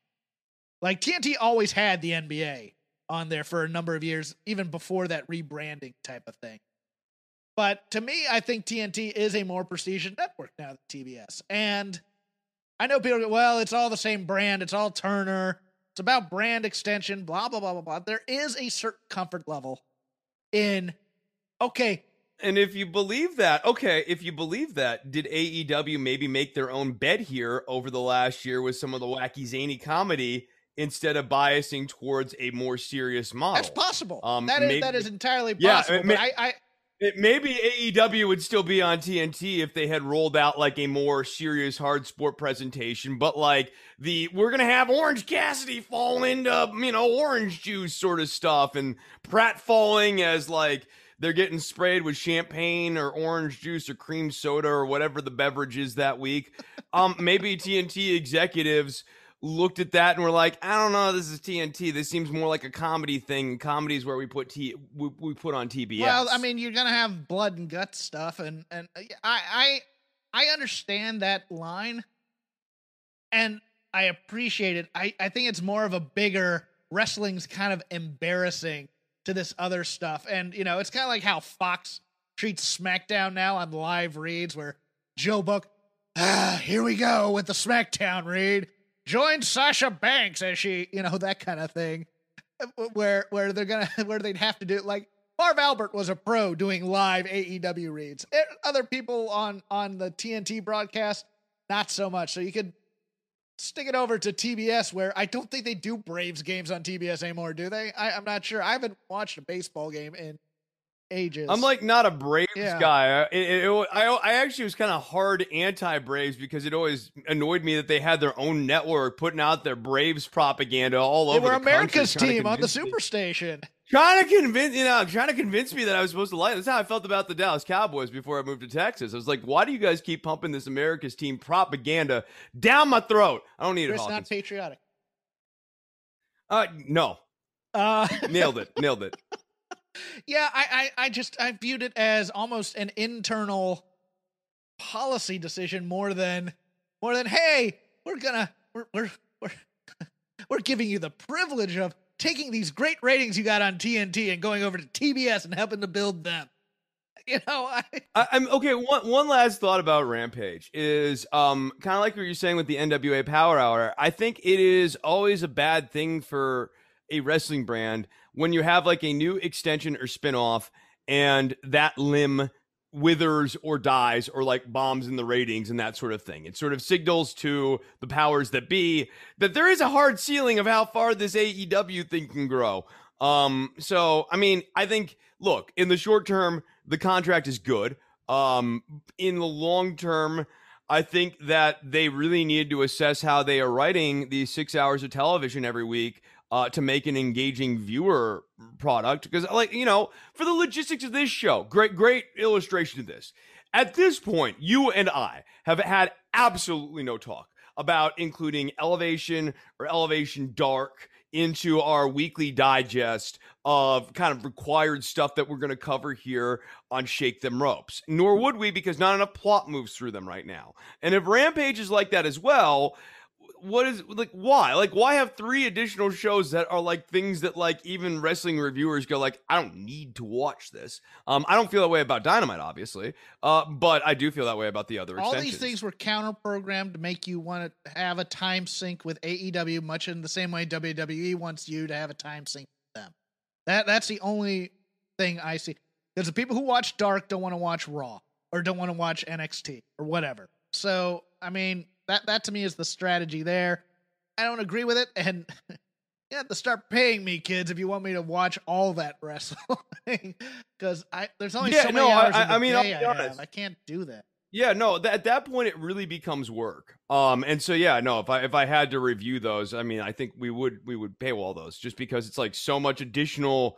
Like TNT always had the NBA on there for a number of years, even before that rebranding type of thing. But to me, I think TNT is a more prestigious network now than TBS. And I know people go, well, it's all the same brand, it's all Turner, it's about brand extension, blah, blah, blah, blah, blah. There is a certain comfort level in, okay, And if you believe that, okay, if you believe that, did AEW maybe make their own bed here over the last year with some of the wacky zany comedy instead of biasing towards a more serious model? that's possible. Um, that is maybe- that is entirely Yeah, possible. but may- I, I It, maybe AEW would still be on TNT if they had rolled out like a more serious hard sport presentation, but like the we're gonna have Orange Cassidy fall into you know orange juice sort of stuff, and Pratt falling as like they're getting sprayed with champagne or orange juice or cream soda or whatever the beverage is that week. Um, maybe TNT executives looked at that and were like, I don't know, this is TNT. This seems more like a comedy thing. Comedies where we put T we, we put on TBS. Well, I mean, you're gonna have blood and guts stuff, and and uh, I I I understand that line, and I appreciate it. I I think it's more of a bigger wrestling's kind of embarrassing to this other stuff, and you know, it's kind of like how Fox treats SmackDown now on live reads, where Joe Buck, ah, here we go with the SmackDown read join Sasha Banks as she, you know, that kind of thing. Uh, where where they're gonna where they'd have to do like Marv Albert was a pro doing live AEW reads. Eh, other people on on the TNT broadcast, not so much. So you could stick it over to TBS, where I don't think they do Braves games on TBS anymore, do they? I, I'm not sure. I haven't watched a baseball game in ages. I'm like not a Braves yeah. guy. It, it, it, I I actually was kind of hard anti Braves because it always annoyed me that they had their own network putting out their Braves propaganda all they over. They were the America's team on the me. Superstation. Trying to convince you know, trying to convince me that I was supposed to like. That's how I felt about the Dallas Cowboys before I moved to Texas. I was like, why do you guys keep pumping this America's team propaganda down my throat? I don't need Chris, it. It's not patriotic. Uh, no. Uh, nailed it. Nailed it. Yeah, I, I, I just I viewed it as almost an internal policy decision more than more than hey, we're gonna we're we're we're, we're giving you the privilege of taking these great ratings you got on TNT and going over to TBS and helping to build them. You know, I, I am okay. One one last thought about Rampage is um kind of like what you're saying with the NWA Power Hour. I think it is always a bad thing for a wrestling brand when you have like a new extension or spinoff and that limb withers or dies or like bombs in the ratings and that sort of thing. It sort of signals to the powers that be that there is a hard ceiling of how far this AEW thing can grow. Um, so I mean, I think look, in the short term, the contract is good. Um, in the long term, I think that they really need to assess how they are writing these six hours of television every week uh, to make an engaging viewer product. Because, like, you know, for the logistics of this show, great, great illustration of this. At this point, you and I have had absolutely no talk about including Elevation or Elevation Dark into our weekly digest of kind of required stuff that we're going to cover here on Shake Them Ropes. Nor would we because not enough plot moves through them right now. And if Rampage is like that as well, what is like why? Like why have three additional shows that are like things that like even wrestling reviewers go like i don't need to watch this. Um i don't feel that way about dynamite obviously uh but i do feel that way about the other all these things were counter programmed to make you want to have a time sink with aew much in the same way wwe wants you to have a time sink with them. That that's the only thing i see. Because the people who watch dark don't want to watch raw or don't want to watch nxt or whatever. So i mean that that to me is the strategy there. I don't agree with it, and you have to start paying me, kids, if you want me to watch all that wrestling. Because I there's only yeah, so no, many hours. I, I mean, I, have. I can't do that. Yeah, no. Th- at that point, it really becomes work. Um, and so yeah, no. If I if I had to review those, I mean, I think we would we would pay all those just because it's like so much additional.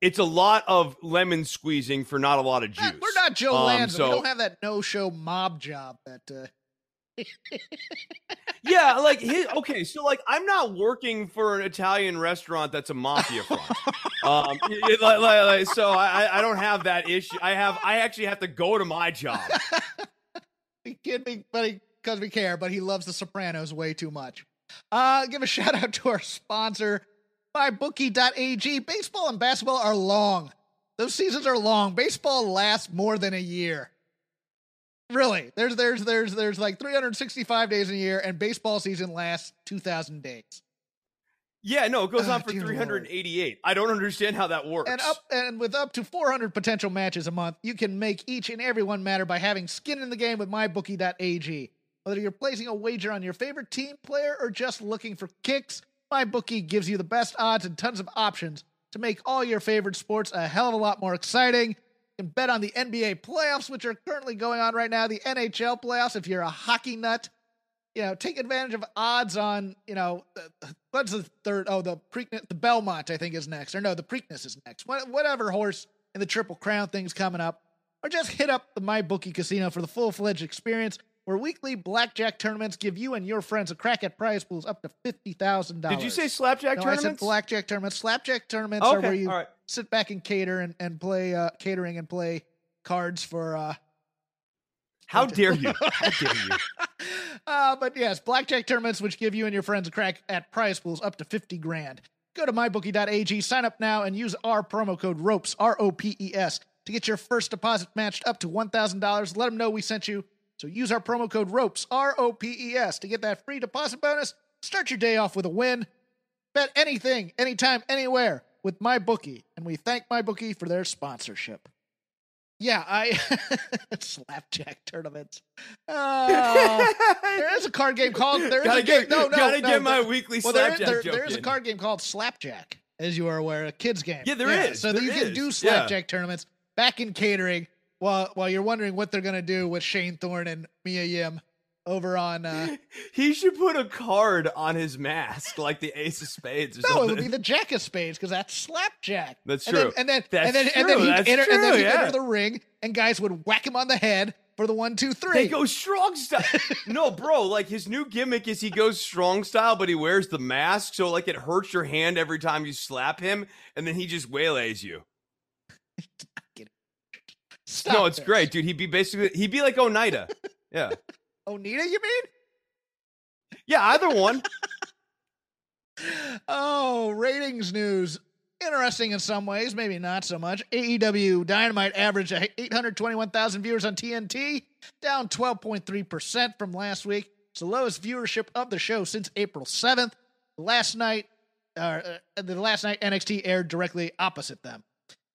It's a lot of lemon squeezing for not a lot of juice. We're not Joe um, Lanza. So, we don't have that no show mob job that. Uh, yeah, like his, okay, so like I'm not working for an Italian restaurant that's a mafia front. um, it, like, like, like, so I I don't have that issue. I have I actually have to go to my job. he kid me, but because we care, but he loves The Sopranos way too much. Uh, give a shout out to our sponsor, MyBookie.ag. Baseball and basketball are long. Those seasons are long. Baseball lasts more than a year. Really, there's there's there's there's like 365 days in a year, and baseball season lasts 2,000 days. Yeah, no, it goes oh, on for 388. Lord. I don't understand how that works. And up and with up to 400 potential matches a month, you can make each and every one matter by having skin in the game with mybookie.ag. Whether you're placing a wager on your favorite team player or just looking for kicks, MyBookie gives you the best odds and tons of options to make all your favorite sports a hell of a lot more exciting can bet on the NBA playoffs, which are currently going on right now, the NHL playoffs. If you're a hockey nut, you know, take advantage of odds on, you know, what's the third? Oh, the Preakness, the Belmont, I think is next, or no, the Preakness is next. Whatever horse in the Triple Crown thing's coming up, or just hit up the MyBookie Casino for the full fledged experience. where weekly blackjack tournaments give you and your friends a crack at prize pools up to fifty thousand dollars. Did you say slapjack no, tournaments? I said blackjack tournaments. Slapjack tournaments are Okay, where you all right. Sit back and cater and, and play uh, catering and play cards for uh, How dare you? How dare you? uh, but yes, blackjack tournaments which give you and your friends a crack at prize pools up to 50 grand. Go to mybookie.ag, sign up now, and use our promo code ROPES, R O P E S, to get your first deposit matched up to $1,000. Let them know we sent you. So use our promo code ROPES, R O P E S, to get that free deposit bonus. Start your day off with a win. Bet anything, anytime, anywhere with my bookie, And we thank my bookie for their sponsorship. Yeah, I slapjack tournaments. Oh, there is a card game called there is gotta a game. no, no, gotta no, get my there- weekly well, slapjack there, joke there is a card game called Slapjack, as you are aware, a kids game. Yeah, there is, So that there you can do is, yeah. slapjack tournaments back in catering while while you're wondering what they're gonna do with Shane Thorne and Mia Yim over on. Uh, He should put a card on his mask, like the Ace of Spades or no, it would be the Jack of Spades because that's slapjack. That's and then- true. and then That's and then and then he'd that's enter and then he'd yeah. enter the ring, and guys would whack him on the head for the one, two, three. They go strong style. no, bro, like his new gimmick is he goes strong style, but he wears the mask, so like it hurts your hand every time you slap him, and then he just waylays you. Stop no, it's this. great, dude. He'd be basically he'd be like Oneida. Yeah. Onita, you mean? Yeah, either one. Oh, ratings news. Interesting in some ways, maybe not so much. AEW Dynamite averaged 821,000 viewers on TNT, down 12.3% from last week. It's the lowest viewership of the show since April 7th. Last night, uh, the last night NXT aired directly opposite them.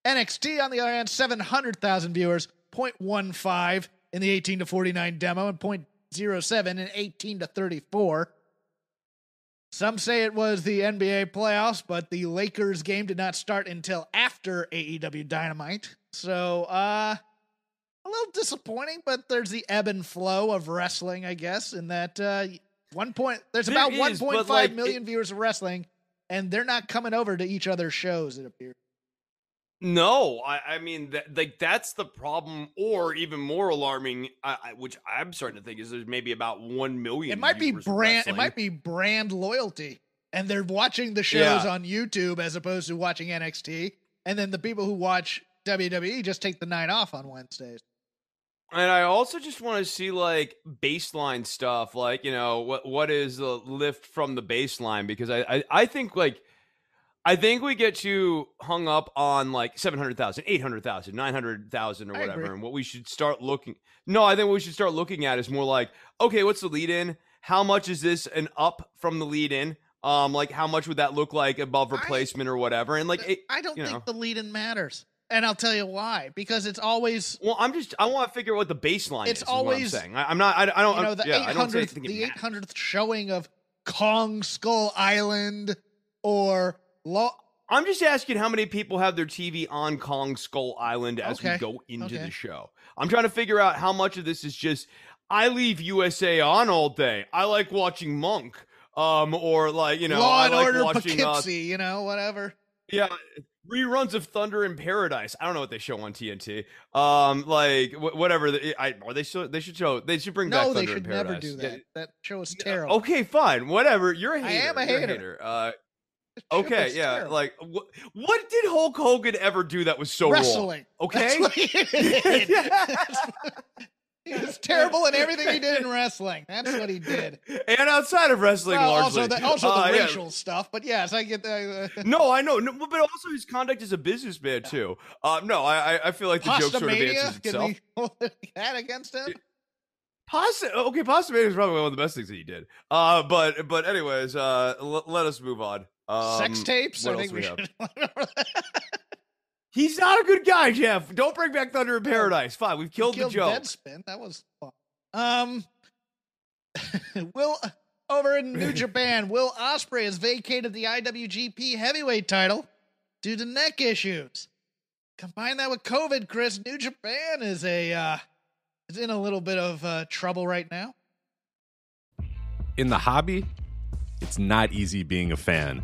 NXT, on the other hand, 700,000 viewers, 0.15 in the 18 to 49 demo, and 0.07 in 18 to 34. Some say it was the NBA playoffs, but the Lakers game did not start until after AEW Dynamite. So, uh, a little disappointing, but there's the ebb and flow of wrestling, I guess, in that uh, one point there's There about is, 1.5 like, million viewers of wrestling, and they're not coming over to each other's shows. It appears. No, I, I mean, that, like that's the problem, or even more alarming, I, I, which I'm starting to think is there's maybe about one million. It might be brand. It might be brand loyalty, and they're watching the shows Yeah. on YouTube as opposed to watching NXT. And then the people who watch WWE just take the night off on Wednesdays. And I also just want to see like baseline stuff, like you know what what is the lift from the baseline because I I, I think like I think we get too hung up on like 700,000, 800,000, 900,000 or whatever and what we should start looking No, I think what we should start looking at is more like okay, what's the lead in? How much is this an up from the lead in? Um like how much would that look like above I- replacement or whatever? And like it, I don't think know. the lead in matters, and I'll tell you why. Because it's always well, I'm just I want to figure out what the baseline It's is. is what I'm always- saying. I, I'm not I, I don't you know the yeah, eight I don't say I hundredth the eight matters. showing of Kong Skull Island or Lo- I'm just asking how many people have their TV on Kong Skull Island as Okay, we go into okay. the show. I'm trying to figure out how much of this is just I leave USA on all day. I like watching Monk, um, or like you know, Law I and like Order watching uh, you know, whatever. yeah reruns of Thunder in Paradise. I don't know what they show on TNT. Um, like wh- whatever. The, I or they should they should show they should bring back No, Thunder they in should Paradise. never do Yeah, that. That show is terrible. Okay, fine, whatever. You're a hater. I am a You're hater. Uh, That Okay, yeah. terrible. Like, wh- what did Hulk Hogan ever do that was so wrong? wrestling. Okay, That's what he was terrible in everything he did in wrestling. That's what he did. and outside of wrestling, Well, largely. also the, also the Uh, yeah. racial stuff, but yes, I get that. uh, No, I know, no, but also his conduct as a businessman too. Uh, no, I, I- feel like the joke sort of answers Can itself. we hold that against him? Pasta, okay, Pasta is probably one of the best things that he did. Uh, but but anyways, uh, l- let us move on. Um, Sex tapes? what I else think we we have? should. He's not a good guy, Jeff. Don't bring back Thunder in Paradise. Fine, we've killed, killed the joke. Deadspin. That was fun. Um, Will over in New Japan, Will Ospreay has vacated the IWGP Heavyweight title due to neck issues. Combine that with COVID, Chris. New Japan is a uh, is in a little bit of uh, trouble right now. in the hobby, it's not easy being a fan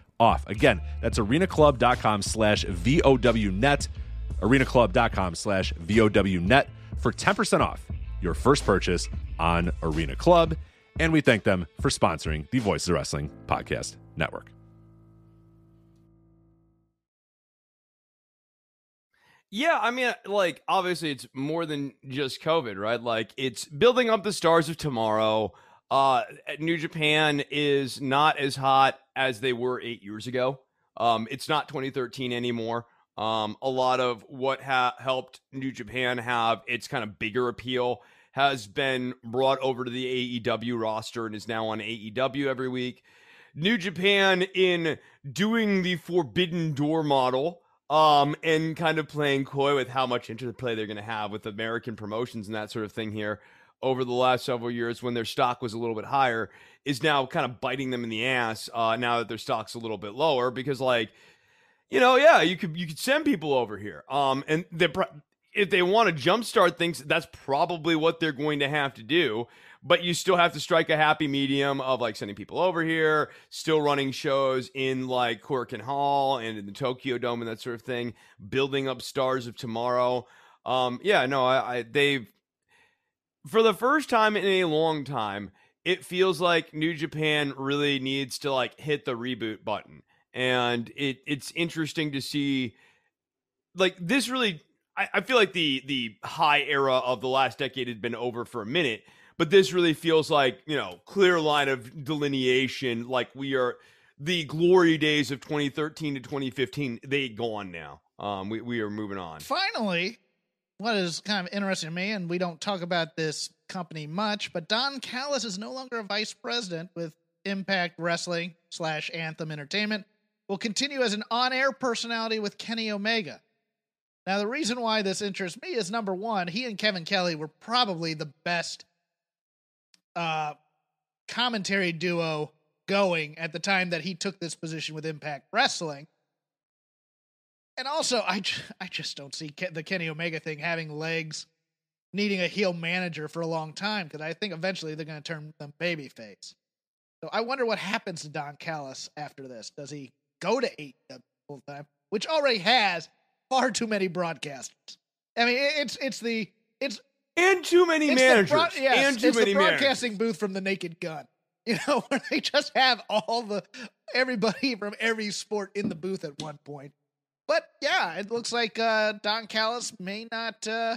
off. Again, that's arenaclub.com slash VOWnet, arenaclub.com slash VOWnet for 10% off your first purchase on Arena Club. And we thank them for sponsoring the Voices of Wrestling Podcast Network. Yeah, I mean, like, obviously, it's more than just COVID, right? Like, it's building up the stars of tomorrow. Uh, New Japan is not as hot as they were eight years ago. Um, it's not 2013 anymore. Um, a lot of what ha- helped New Japan have its kind of bigger appeal has been brought over to the AEW roster and is now on AEW every week. New Japan in doing the Forbidden Door model um, and kind of playing coy with how much interplay they're going to have with American promotions and that sort of thing here over the last several years when their stock was a little bit higher is now kind of biting them in the ass uh, now that their stock's a little bit lower because like you know yeah you could you could send people over here um and they if they want to jumpstart things that's probably what they're going to have to do but you still have to strike a happy medium of like sending people over here still running shows in like Korakuen Hall and in the Tokyo Dome and that sort of thing building up stars of tomorrow um yeah no I, I they've for the first time in a long time, it feels like New Japan really needs to like hit the reboot button. And it it's interesting to see like this really I, feel like the the high era of the last decade had been over for a minute, but this really feels like, you know, clear line of delineation, like we are the glory days of 2013 to 2015, they gone now. Um, we, we are moving on. Finally, what is kind of interesting to me, and we don't talk about this company much, but Don Callis is no longer a vice president with Impact Wrestling slash Anthem Entertainment. Will continue as an on-air personality with Kenny Omega. Now, the reason why this interests me is number one, he and Kevin Kelly were probably the best uh, commentary duo going at the time that he took this position with Impact Wrestling. And also, I, I just don't see the Kenny Omega thing having legs, needing a heel manager for a long time because I think eventually they're going to turn them babyface. So I wonder what happens to Don Callis after this. Does he go to eight full time, which already has far too many broadcasters? I mean, it's it's the it's and too many managers broad, yes, and too it's many the broadcasting managers. booth from the Naked Gun. You know, where they just have all the everybody from every sport in the booth at one point. But yeah, it looks like uh, Don Callis may not uh,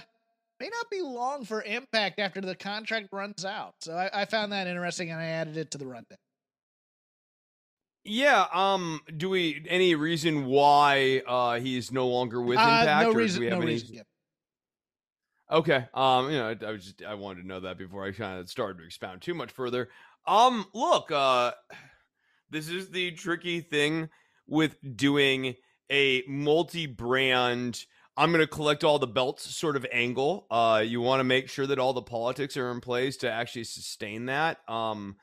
may not be long for Impact after the contract runs out. So I, I found that interesting, and I added it to the rundown. Yeah. Um. Do we any reason why uh he's no longer with Uh, Impact? no or reason. we have No any- reason. given. Okay. Um, you know, I, I was just I wanted to know that before I kind of started to expound too much further. Um, look, uh this is the tricky thing with doing a multi-brand I'm going to collect all the belts sort of angle. Uh you want to make sure that all the politics are in place to actually sustain that. Um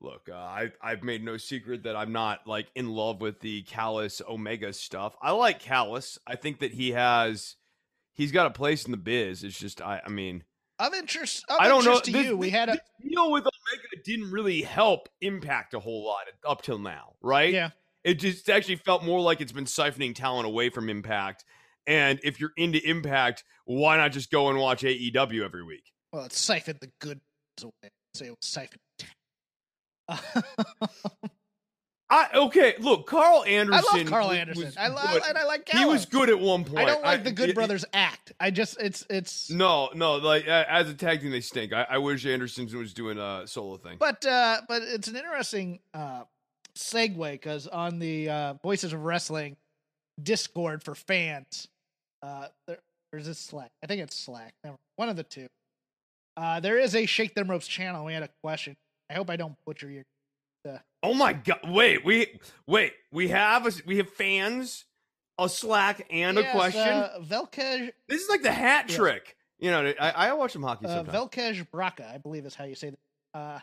look, uh, I I've made no secret that I'm not like in love with the Callis Omega stuff. I like Callis. I think that he has he's got a place in the biz. It's just I I mean Of interest, I don't know. to This, you, we had a deal with Omega didn't really help Impact a whole lot up till now, right? yeah. It just actually felt more like it's been siphoning talent away from Impact. And if you're into Impact, why not just go and watch AEW every week? Well, it's siphoned the good away. Say it was siphoned. I okay, look, Carl Anderson. I love Carl Anderson. I love and I like. He was good at one point. I don't like the Good it- Brothers act. I just it's it's. No, no, like uh, as a tag team, they stink. I, I wish Anderson was doing a solo thing. But uh, but it's an interesting uh segue because on the uh, Voices of Wrestling Discord for fans, uh, there, there's this Slack. I think it's Slack. Never, one of the two. Uh, there is a Shake Them Ropes channel. We had a question. I hope I don't butcher your. Uh, Oh my god! Wait, we wait. We have a, we have fans, a Slack, and a question. Uh, Velkej this is like the hat yeah. trick. You know, I, I watch some hockey uh, sometimes. Velkej Braka, I believe is how you say that. Uh,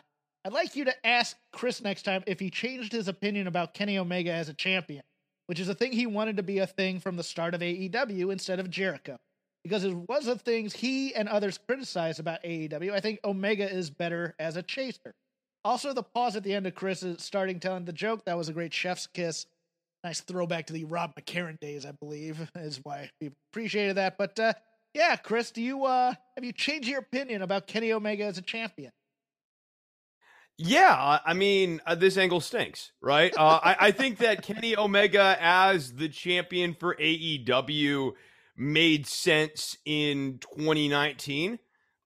I'd like you to ask Chris next time if he changed his opinion about Kenny Omega as a champion, which is a thing he wanted to be a thing from the start of AEW instead of Jericho. Because it was the things he and others criticized about AEW, I think Omega is better as a chaser. Also, the pause at the end of Chris is starting telling the joke. That was a great chef's kiss. Nice throwback to the Rob McCarran days, I believe, is why people appreciated that. But uh, yeah, Chris, do you uh have you changed your opinion about Kenny Omega as a champion? Yeah, I- mean, uh, this angle stinks, right? Uh, I, I think that Kenny Omega as the champion for AEW made sense in 2019.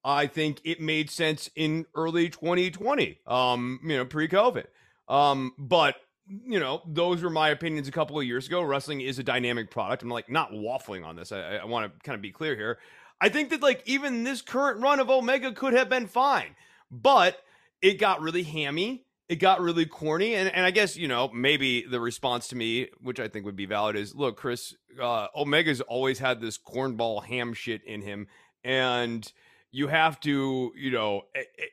I think it made sense in early 2020, um, you know, pre-COVID. Um, but you know, those were my opinions a couple of years ago. Wrestling is a dynamic product. I'm like not waffling on this. I, I want to kind of be clear here. I think that like even this current run of Omega could have been fine, but it got really hammy. It got really corny. And, and I guess, you know, maybe the response to me, which I think would be valid, is look, Chris, uh, Omega's always had this cornball ham shit in him. And you have to, you know,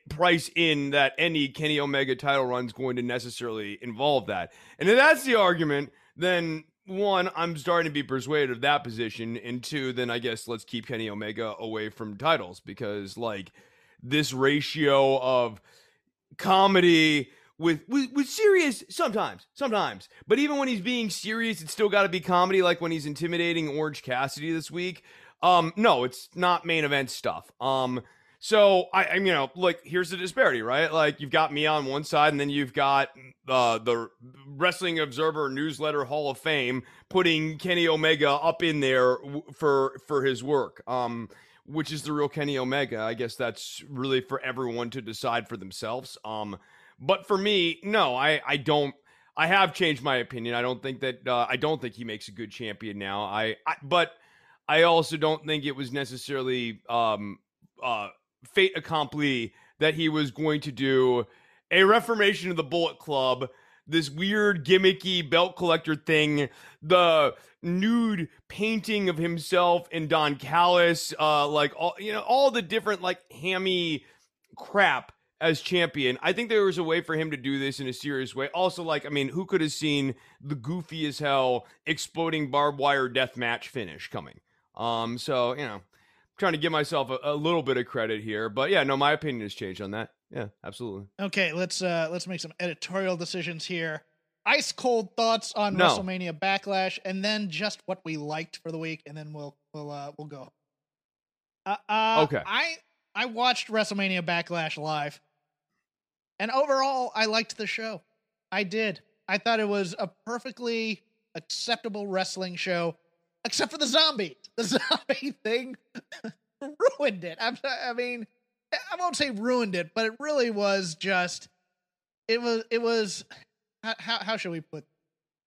price in that any Kenny Omega title run is going to necessarily involve that. And if that's the argument, then one, I'm starting to be persuaded of that position. And two, then I guess let's keep Kenny Omega away from titles because, like, this ratio of comedy with, with with serious sometimes sometimes. But even when he's being serious it's still got to be comedy like when he's intimidating orange cassidy this week. Um no it's not main event stuff. Um so I, I'm, you know like here's the disparity right? Like you've got me on one side and then you've got uh the wrestling observer newsletter hall of fame putting kenny omega up in there for for his work. Um which is the real Kenny Omega. I guess that's really for everyone to decide for themselves. Um, but for me, no, I I don't. I have changed my opinion. I don't think that uh, I don't think he makes a good champion now. I, I but I also don't think it was necessarily um uh fait accompli that he was going to do a reformation of the Bullet Club this weird gimmicky belt collector thing, the nude painting of himself and Don Callis, uh, like all you know, all the different like hammy crap as champion. I think there was a way for him to do this in a serious way. Also, like, I mean, who could have seen the goofy as hell exploding barbed wire death match finish coming? Um, so you know, I'm trying to give myself a, a little bit of credit here, but yeah, no, my opinion has changed on that. Yeah, absolutely. Okay, let's uh let's make some editorial decisions here. Ice cold thoughts on No. WrestleMania Backlash, and then just what we liked for the week, and then we'll we'll uh we'll go. Uh, uh Okay. I I watched WrestleMania Backlash live, And overall, I liked the show. I did. I thought it was a perfectly acceptable wrestling show, except for the zombie. The zombie thing ruined it. I'm, I mean, I won't say ruined it, but it really was just. It was. It was. How how, should we put?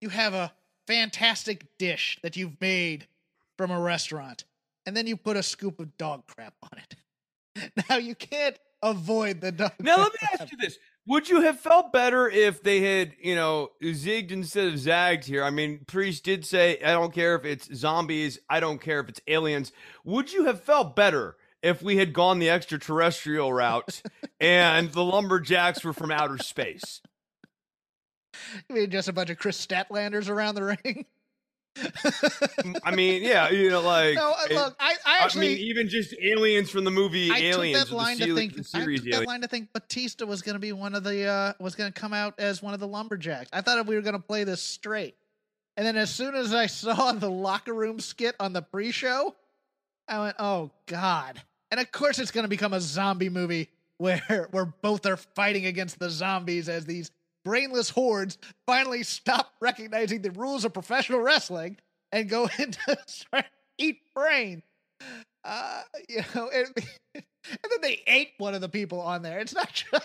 You have a fantastic dish that you've made from a restaurant, and then you put a scoop of dog crap on it. Now you can't avoid the dog. Now let me ask you this: Would you have felt better if they had, you know, zigged instead of zagged here? I mean, Priest did say, "I don't care if it's zombies. I don't care if it's aliens." Would you have felt better if we had gone the extraterrestrial route and the lumberjacks were from outer space? I mean, just a bunch of Kris Statlanders around the ring. I mean, yeah, you know, like no, look, I, I I actually mean, even just aliens from the movie I Aliens, took that the line se- to think. the I took that line to think Batista was going to be one of the uh was going to come out as one of the lumberjacks. I thought we were going to play this straight, and then as soon as I saw the locker room skit on the pre-show, I went, "Oh God!" And of course, it's going to become a zombie movie where where both are fighting against the zombies as these brainless hordes finally stop recognizing the rules of professional wrestling and go into eat brain. Uh, you know, and, and then they ate one of the people on there. It's not true.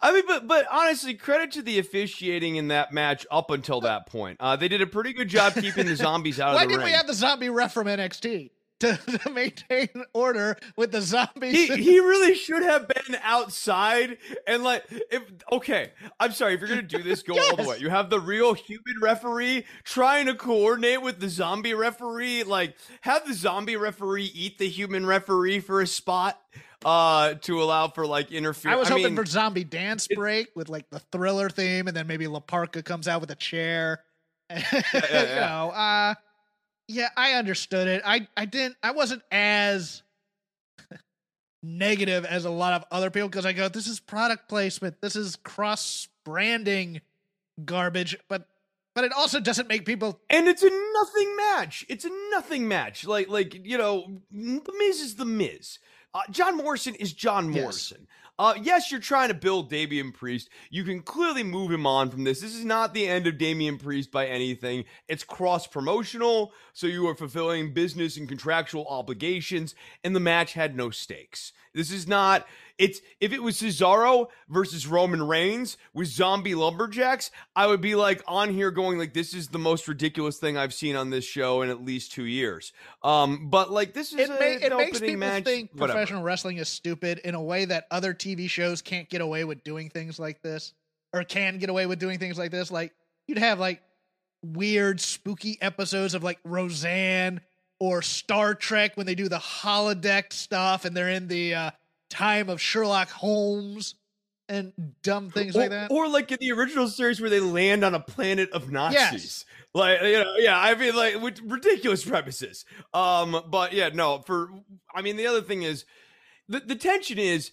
I mean, but but honestly, credit to the officiating in that match up until that point. Uh, they did a pretty good job keeping the zombies out why of the did ring. we have the zombie ref from NXT to, to maintain order with the zombies? he he really should have been outside and like if okay i'm sorry if you're gonna do this go all the way you have the real human referee trying to coordinate with the zombie referee like have the zombie referee eat the human referee for a spot uh to allow for like interference I was hoping mean, for zombie dance break with like the thriller theme, and then maybe La Parka comes out with a chair. you yeah. know, uh, yeah, I understood it. I I didn't. I wasn't as negative as a lot of other people because I go, this is product placement. This is cross branding garbage, but but it also doesn't make people. and it's a nothing match. It's a nothing match. Like like you know, the Miz is the Miz. Uh, John Morrison is John Yes. Uh, yes, you're trying to build Damian Priest. You can clearly move him on from this. This is not the end of Damian Priest by anything. It's cross promotional, so you are fulfilling business and contractual obligations, and the match had no stakes. This is not. It's if it was Cesaro versus Roman Reigns with zombie lumberjacks, I would be like on here going like, this is the most ridiculous thing I've seen on this show in at least two years. Um, but like this is It, a, it makes people match. think whatever. professional wrestling is stupid in a way that other TV shows can't get away with doing things like this, or can get away with doing things like this. Like you'd have like weird, spooky episodes of like Roseanne or Star Trek when they do the holodeck stuff and they're in the uh, time of Sherlock Holmes and dumb things or, like that. Or like in the original series where they land on a planet of Nazis. Yes. Like you know, yeah, I mean like with ridiculous premises. Um, but yeah, no, for I mean the other thing is the, the tension is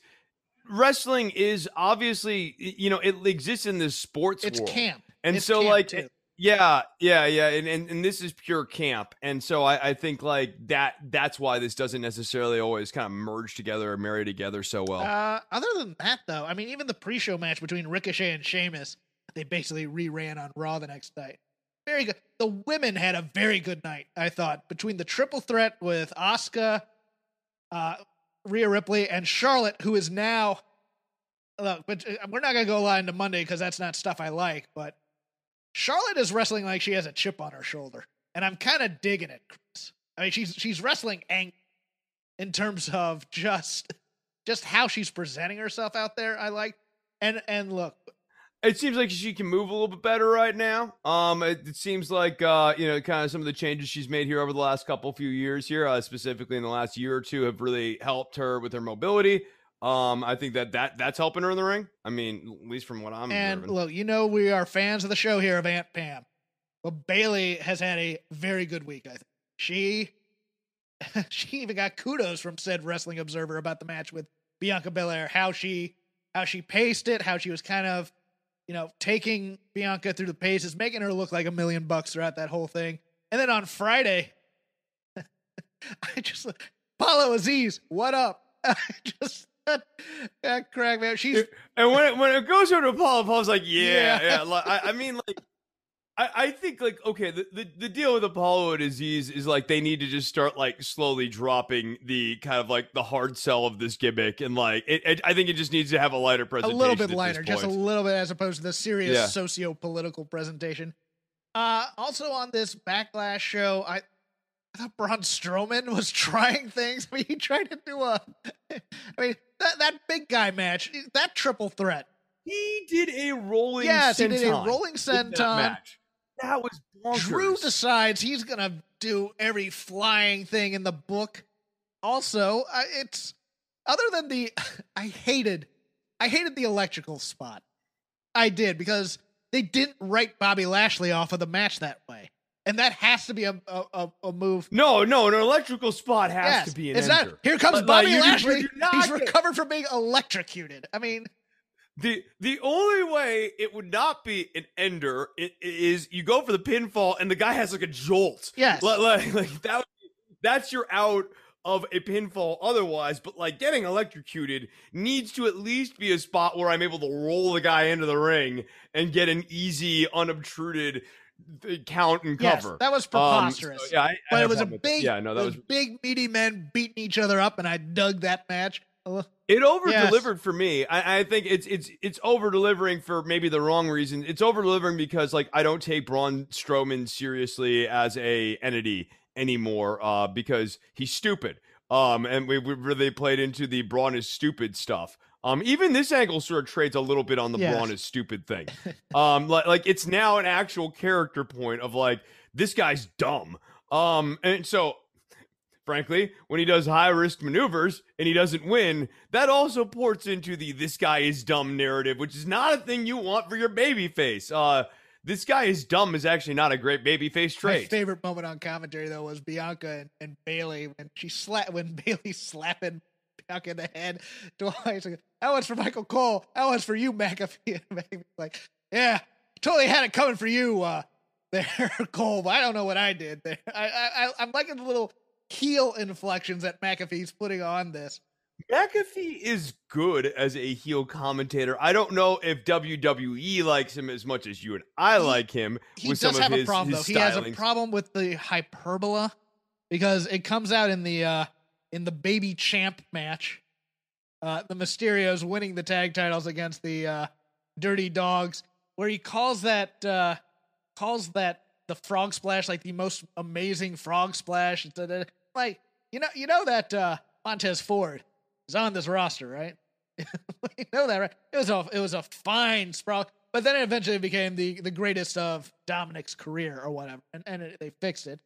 wrestling is obviously you know it exists in this sports it's world. camp. And It's so camp, like too. Yeah, yeah, yeah, and, and and this is pure camp, and so I, I think like that that's why this doesn't necessarily always kind of merge together or marry together so well. Uh, other than that, though, I mean, even the pre-show match between Ricochet and Sheamus, they basically reran on Raw the next night. Very good. The women had a very good night, I thought, between the triple threat with Asuka, uh, Rhea Ripley, and Charlotte, who is now. Look, but uh, we're not gonna go line to Monday because that's not stuff I like. But Charlotte is wrestling like she has a chip on her shoulder, and I'm kind of digging it, Chris. I mean, she's she's wrestling ang- in terms of just just how she's presenting herself out there. I like, and and look, It seems like she can move a little bit better right now. Um, it, it seems like uh, you know, kind of some of the changes she's made here over the last couple few years here, uh, specifically in the last year or two, have really helped her with her mobility. Um, I think that that that's helping her in the ring. I mean, at least from what I'm and observing. look, you know we are fans of the show here of Aunt Pam. Well, Bayley has had a very good week. I think she she even got kudos from said Wrestling Observer about the match with Bianca Belair. How she how she paced it, how she was kind of you know taking Bianca through the paces, making her look like a million bucks throughout that whole thing. And then on Friday, I just Paulo Aziz, what up? I just that crack man. She's And when it, when it goes over to Apollo, Apollo's like, yeah, Yeah. yeah. Like, I, I mean, like, I, I think like okay, the, the the deal with Apollo disease is like they need to just start like slowly dropping the kind of like the hard sell of this gimmick, and like it, it, I think it just needs to have a lighter presentation, a little bit lighter, just a little bit as opposed to the serious Yeah. socio-political presentation. Uh, also on this backlash show, I, I thought Braun Strowman was trying things. I mean, he tried to do a, I mean, that that big guy match, that triple threat. He did a rolling. yes, he did a rolling in that senton. match. That was bonkers. Drew decides he's gonna do every flying thing in the book. Also, uh, it's other than the I hated, I hated the electrical spot. I did because they didn't write Bobby Lashley off of the match that way, and that has to be a a, a, move. no, no, an electrical spot has yes, to be an it's enter. not. Here comes But, Bobby you Lashley. He's recovered from being electrocuted. I mean, The the only way it would not be an ender is you go for the pinfall and the guy has like a jolt. Yes. Like, like, like that that's your out of a pinfall otherwise, but like getting electrocuted needs to at least be a spot where I'm able to roll the guy into the ring and get an easy, unobtruded count and yes, cover. that was Um, so, preposterous. yeah, I- I but have it was a problem with that. big, Yeah, no, that was big meaty men beating each other up, and I dug that match. It over Yes. delivered for me. I, I think it's it's it's over delivering for maybe the wrong reason. It's over delivering because like I don't take Braun Strowman seriously as a entity anymore uh, because he's stupid. Um, and we, we really played into the Braun is stupid stuff. Um, even this angle sort of trades a little bit on the Yes. Braun is stupid thing. um, like like it's now an actual character point of like this guy's dumb. Um, and so frankly, when he does high risk maneuvers and he doesn't win, that also ports into the this guy is dumb narrative, which is not a thing you want for your baby face. Uh this guy is dumb is actually not a great baby face My trait. favorite moment on commentary though was Bianca and, and Bayley when she slap when Bayley slapping Bianca in the head twice. Like, that one's for Michael Cole. That one's for you, McAfee. McAfee's like, yeah, totally had it coming for you, uh, there, Cole. But I don't know what I did there. I, I, I'm liking the little heel inflections that McAfee's putting on this. McAfee is good as a heel commentator. I don't know if WWE likes him as much as you and I He- like him He with does some have of a problem though. his He has a problem with the hyperbola because it comes out in the uh in the baby champ match. Uh the Mysterios winning the tag titles against the uh Dirty Dawgs, where he calls that uh calls that the frog splash like the most amazing frog splash. Like you know you know that uh Montez Ford is on this roster, right? you know that, right? It was a it was a fine sprawl, but then it eventually became the the greatest of Dominic's career or whatever, and and it, they fixed it.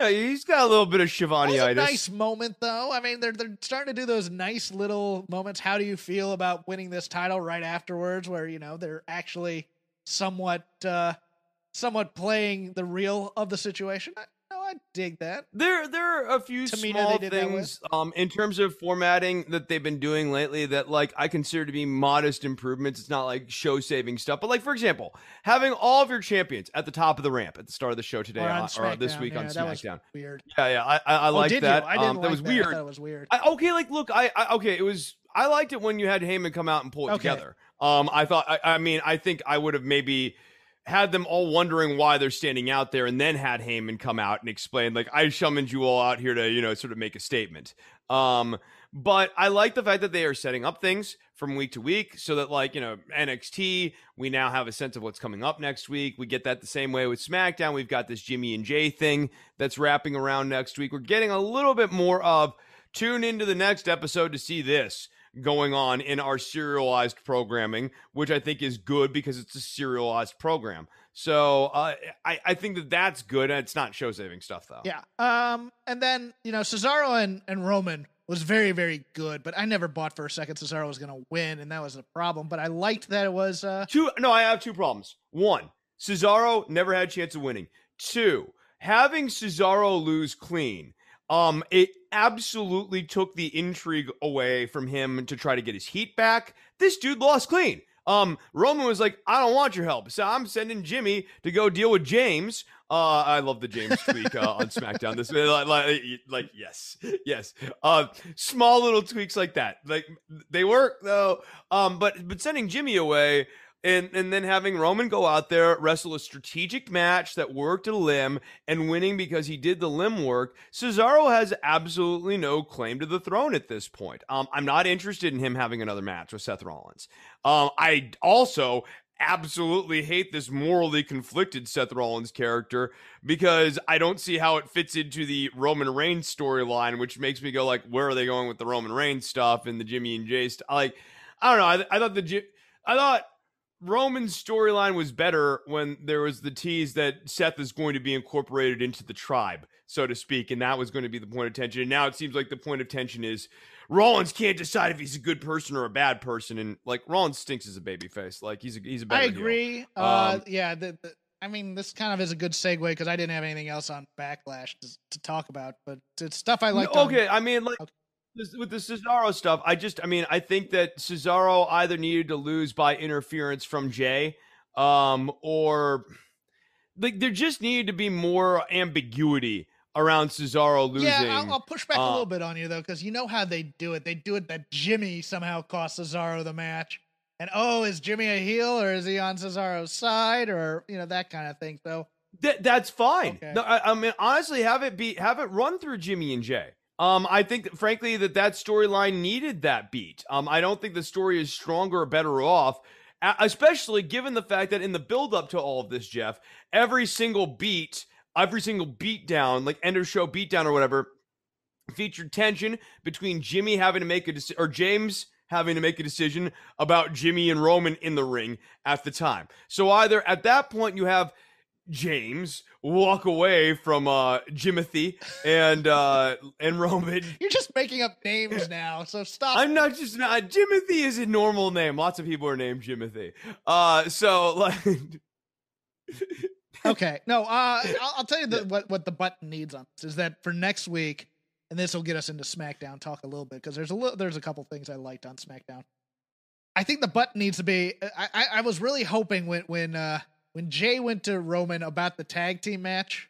Yeah, he's got a little bit of That was a nice moment, though. I mean, they're they're starting to do those nice little moments. How do you feel about winning this title right afterwards, where you know they're actually somewhat uh somewhat playing the real of the situation? I, dig that. There, there are a few Tamina, small they did that with. things um, in terms of formatting that they've been doing lately that, like, I consider to be modest improvements. It's not like show-saving stuff, but like, for example, having all of your champions at the top of the ramp at the start of the show today Or on or this week yeah, on that SmackDown. weird. Yeah, yeah, I, I, I oh, like that. you? I didn't um, like that was I weird. it was weird. I, okay, like look, I, I okay, it was I liked it when you had Heyman come out and pull it Okay. together. Um, I thought, I, I mean, I think I would have maybe had them all wondering why they're standing out there, and then had Heyman come out and explain, like, I summoned you all out here to, you know, sort of make a statement. Um, but I like the fact that they are setting up things from week to week so that, like, you know, NXT, we now have a sense of what's coming up next week. We get that the same way with SmackDown. We've got this Jimmy and Jay thing that's wrapping around next week. We're getting a little bit more of tune into the next episode to see this going on in our serialized programming, which I think is good because it's a serialized program. So uh, I, I think that that's good. It's not show saving stuff though. Yeah. Um, and then you know Cesaro and and Roman was very very good, but I never bought for a second Cesaro was going to win, and that was a problem. But I liked that it was. uh Two. No, I have two problems. One, Cesaro never had a chance of winning. Two, having Cesaro lose clean. Um, it absolutely took the intrigue away from him to try to get his heat back. This dude lost clean. Um, Roman was like, I don't want your help. So I'm sending Jimmy to go deal with James. Uh, I love the James tweak uh, on SmackDown. This like, like, like yes, yes. Uh, small little tweaks like that, like they work though. Um, but but sending Jimmy away and and then having Roman go out there wrestle a strategic match that worked a limb and winning because he did the limb work. Cesaro has absolutely no claim to the throne at this point. Um, I'm not interested in him having another match with Seth Rollins. Um, I also absolutely hate this morally conflicted Seth Rollins character because I don't see how it fits into the Roman Reigns storyline, which makes me go like, where are they going with the Roman Reigns stuff and the Jimmy and Jay stuff? Like, I don't know. I, I thought the I thought Roman's storyline was better when there was the tease that Seth is going to be incorporated into the tribe, so to speak, and that was going to be the point of tension. And now it seems like the point of tension is Rollins can't decide if he's a good person or a bad person, and like Rollins stinks as a babyface. Like he's a he's a. I agree. Uh, um, yeah, the, the, I mean, this kind of is a good segue because I didn't have anything else on Backlash to, to talk about, but it's stuff I like. Okay, on, I mean, like. Okay with the Cesaro stuff, I just, I mean, I think that Cesaro either needed to lose by interference from Jay, um, or like there just needed to be more ambiguity around Cesaro losing. Yeah, I'll, I'll push back uh, a little bit on you though, because you know how they do it. They do it that Jimmy somehow cost Cesaro the match, and oh, is Jimmy a heel or is he on Cesaro's side or you know that kind of thing. So that that's fine. Okay. No, I, I mean honestly, have it be have it run through Jimmy and Jay. Um, I think, frankly, that that storyline needed that beat. Um, I don't think the story is stronger or better off, especially given the fact that in the build up to all of this, Jeff, every single beat, every single beat down, like end of show beat down or whatever, featured tension between Jimmy having to make a decision or James having to make a decision about Jimmy and Roman in the ring at the time. So either at that point you have James walk away from uh Jimothy and uh and Roman. You're just making up names now, so stop. I'm not just not Jimothy is a normal name. Lots of people are named Jimothy. Uh so like Okay. No, uh I'll, I'll tell you the, what what the button needs on this is that for next week, and this will get us into SmackDown talk a little bit because there's a little there's a couple things I liked on SmackDown. I think the button needs to be I, I, I was really hoping when when uh when Jay went to Roman about the tag team match,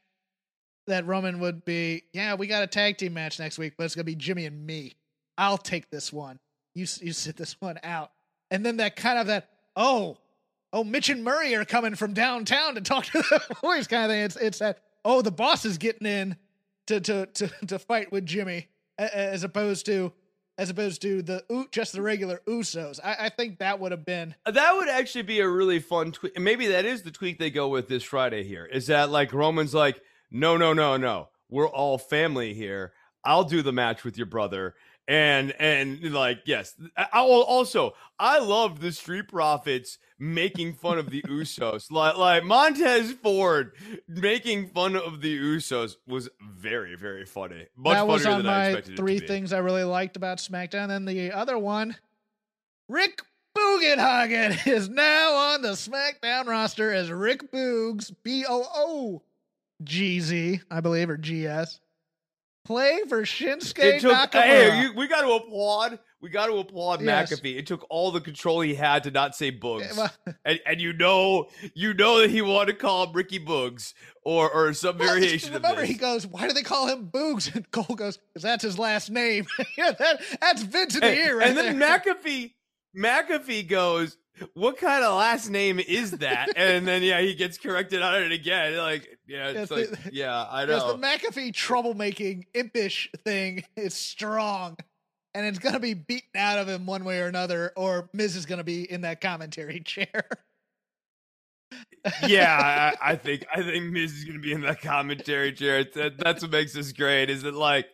that Roman would be, yeah, we got a tag team match next week, but it's gonna be Jimmy and me. I'll take this one. You you sit this one out, and then that kind of that oh oh Mitch and Murray are coming from downtown to talk to the boys kind of thing. It's it's that oh the boss is getting in to to to to fight with Jimmy as opposed to as opposed to the just the regular Usos. I, I think that would have been uh, that would actually be a really fun tweak. Maybe that is the tweak they go with this Friday. Here is that like Roman's like, no, no, no, no, we're all family here. I'll do the match with your brother, and and like yes I, will also i love the street profits making fun of the usos. Like like montez ford making fun of the usos was very very funny. Much that was on my three things i really liked about smackdown and the other one rick Bugenhagen is now on the SmackDown roster as Rick Boogs, B O O G Z, I believe, or G S play for Shinsuke took, uh, Nakamura. Hey, you, we got to applaud. We got to applaud yes. McAfee. It took all the control he had to not say Boogs, and, and you know, you know that he wanted to call him Ricky Boogs or or some well, variation. Remember, he goes, "Why do they call him Boogs?" And Cole goes, "Because that's his last name." yeah, that, that's Vince in the ear, right And then there. McAfee, McAfee goes, what kind of last name is that? and then yeah, he gets corrected on it again. Like yeah, it's yes, like the, yeah, I know. Because the McAfee troublemaking impish thing is strong, and it's gonna be beaten out of him one way or another, or Miz is gonna be in that commentary chair yeah, I, I, think I think Miz is gonna be in that commentary chair. That, that's what makes this great. Is that like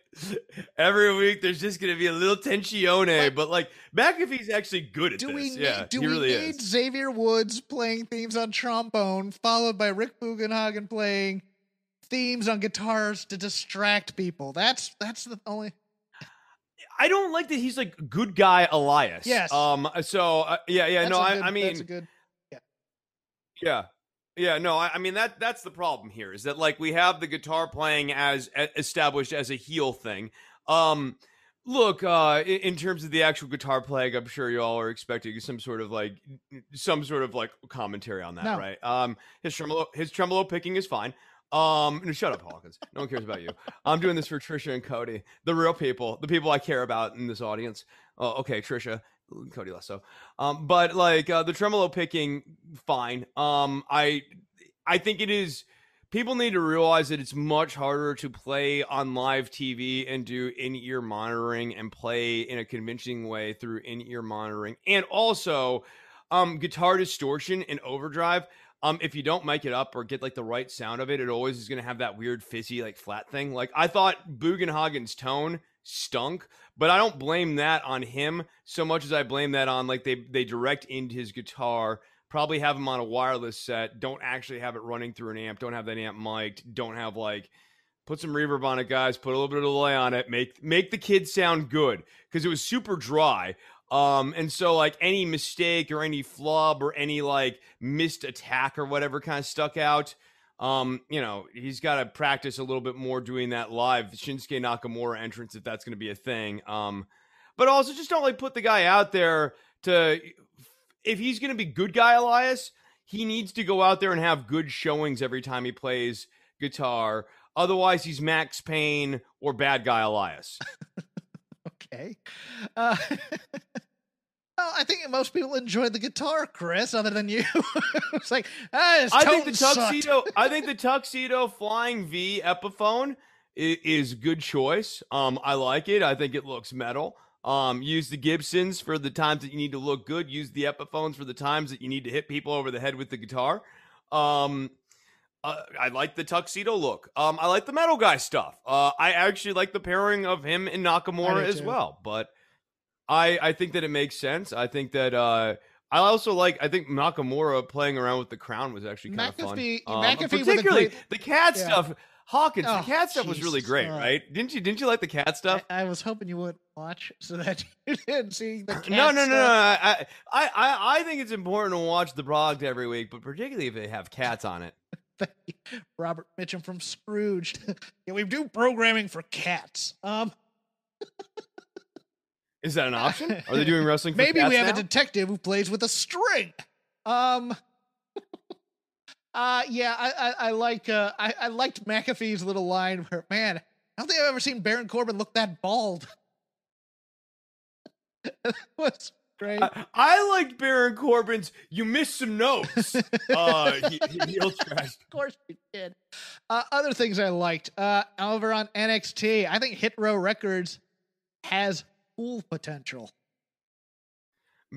every week there's just gonna be a little tensione, but, but like McAfee's actually good at do this. We need, yeah, do he we really need is. Xavier Woods playing themes on trombone, followed by Rick Bugenhagen playing themes on guitars to distract people? That's that's the only. I don't like that he's like good guy Elias. Yes. Um. So uh, yeah, yeah. That's no, good, I, I mean, that's a good. Yeah. Yeah. No, I, I, mean that that's the problem here is that like we have the guitar playing as established as a heel thing. Um look, uh in, in terms of the actual guitar playing, I'm sure you all are expecting some sort of like some sort of like commentary on that, no. right? Um his tremolo his tremolo picking is fine. Um, no, shut up, Hawkins. No one cares about you. I'm doing this for Trisha and Cody, the real people, the people I care about in this audience. Oh, okay, Trisha, Cody less so. Um, but like uh, the tremolo picking, fine. Um, I, I think it is. People need to realize that it's much harder to play on live TV and do in-ear monitoring and play in a convincing way through in-ear monitoring, and also um, guitar distortion and overdrive um, if you don't mic it up or get like the right sound of it, it always is going to have that weird fizzy like flat thing. Like I thought Bugenhagen's tone stunk, but I don't blame that on him so much as I blame that on like they they direct into his guitar, probably have him on a wireless set, don't actually have it running through an amp, don't have that amp mic'd, don't have like put some reverb on it, guys, put a little bit of delay on it, make make the kid sound good because it was super dry. Um, and so like any mistake or any flub or any like missed attack or whatever kind of stuck out. Um, you know, he's got to practice a little bit more doing that live Shinsuke Nakamura entrance if that's going to be a thing. Um, but also just don't like put the guy out there to if he's going to be good guy Elias, he needs to go out there and have good showings every time he plays guitar. Otherwise, he's Max Payne or bad guy Elias. okay. Uh, well, I think most people enjoy the guitar, Chris, other than you. it's like, ah, I think the tuxedo. I think the tuxedo flying V Epiphone is, is good choice. Um, I like it. I think it looks metal. Um, use the Gibsons for the times that you need to look good. Use the Epiphones for the times that you need to hit people over the head with the guitar. Um, uh, I like the tuxedo look. Um, I like the metal guy stuff. Uh, I actually like the pairing of him and Nakamura as well. But I I think that it makes sense. I think that uh, I also like. I think Nakamura playing around with the crown was actually kind of fun. Um, particularly great, the cat yeah. stuff. Hawkins, oh, the cat stuff was really great, right. right? Didn't you? Didn't you like the cat stuff? I, I was hoping you would watch so that you didn't see the cat no, no, no, no, no. I, I, I, I think it's important to watch the product every week, but particularly if they have cats on it. Robert Mitchum from Scrooged. yeah, we do programming for cats. Um. Is that an option? Are they doing wrestling? Maybe we have now? a detective who plays with a string. Um. uh yeah, I I, I like uh I, I liked McAfee's little line where man, I don't think I've ever seen Baron Corbin look that bald. that was great. I, I liked Baron Corbin's. You missed some notes. uh, he, he, Of course you did. Uh, other things I liked. Uh, over on NXT, I think Hit Row Records has full potential.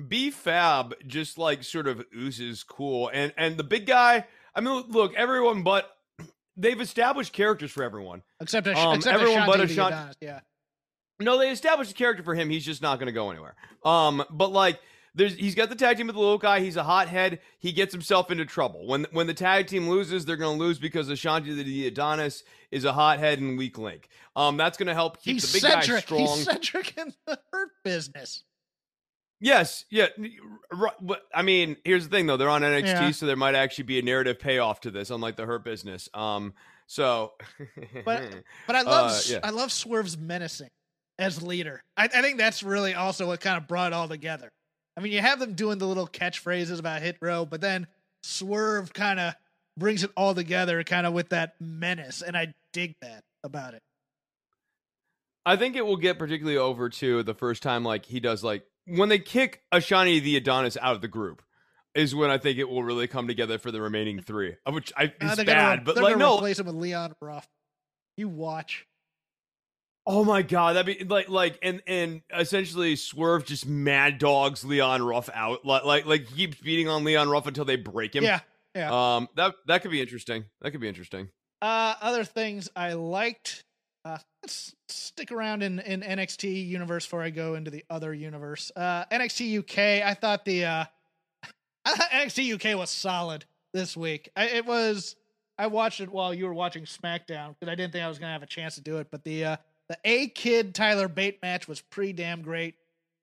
B Fab just like sort of oozes cool, and and the big guy. I mean, look, everyone but they've established characters for everyone except, a, um, except everyone but Ashante. Yeah. No, they established a character for him. He's just not going to go anywhere. Um, but like, there's he's got the tag team with the little guy. He's a hothead. He gets himself into trouble. When when the tag team loses, they're going to lose because Ashante the Adonis is a hothead and weak link. Um, that's going to help keep he's the big Cedric. guy strong. He's Cedric in the hurt business. Yes, yeah. I mean, here's the thing though. They're on NXT, yeah. so there might actually be a narrative payoff to this, unlike the Hurt Business. Um, so, but but I love uh, yeah. I love Swerve's menacing as leader. I, I think that's really also what kind of brought it all together. I mean, you have them doing the little catchphrases about hit row, but then Swerve kind of brings it all together, kind of with that menace, and I dig that about it. I think it will get particularly over to the first time like he does like when they kick Ashante the Adonis out of the group is when I think it will really come together for the remaining three, of which I uh, is bad. Gonna, but like no, replace him with Leon Ruff. You watch. Oh my god, that'd be like like and and essentially Swerve just mad dogs Leon Ruff out like like like keeps beating on Leon Ruff until they break him. Yeah, yeah. Um, that that could be interesting. That could be interesting. Uh, other things I liked. Uh, let's stick around in in NXT universe before I go into the other universe. Uh, NXT UK. I thought the uh, NXT UK was solid this week. I, it was. I watched it while you were watching SmackDown because I didn't think I was gonna have a chance to do it, but the uh the A Kid Tyler Bate match was pretty damn great.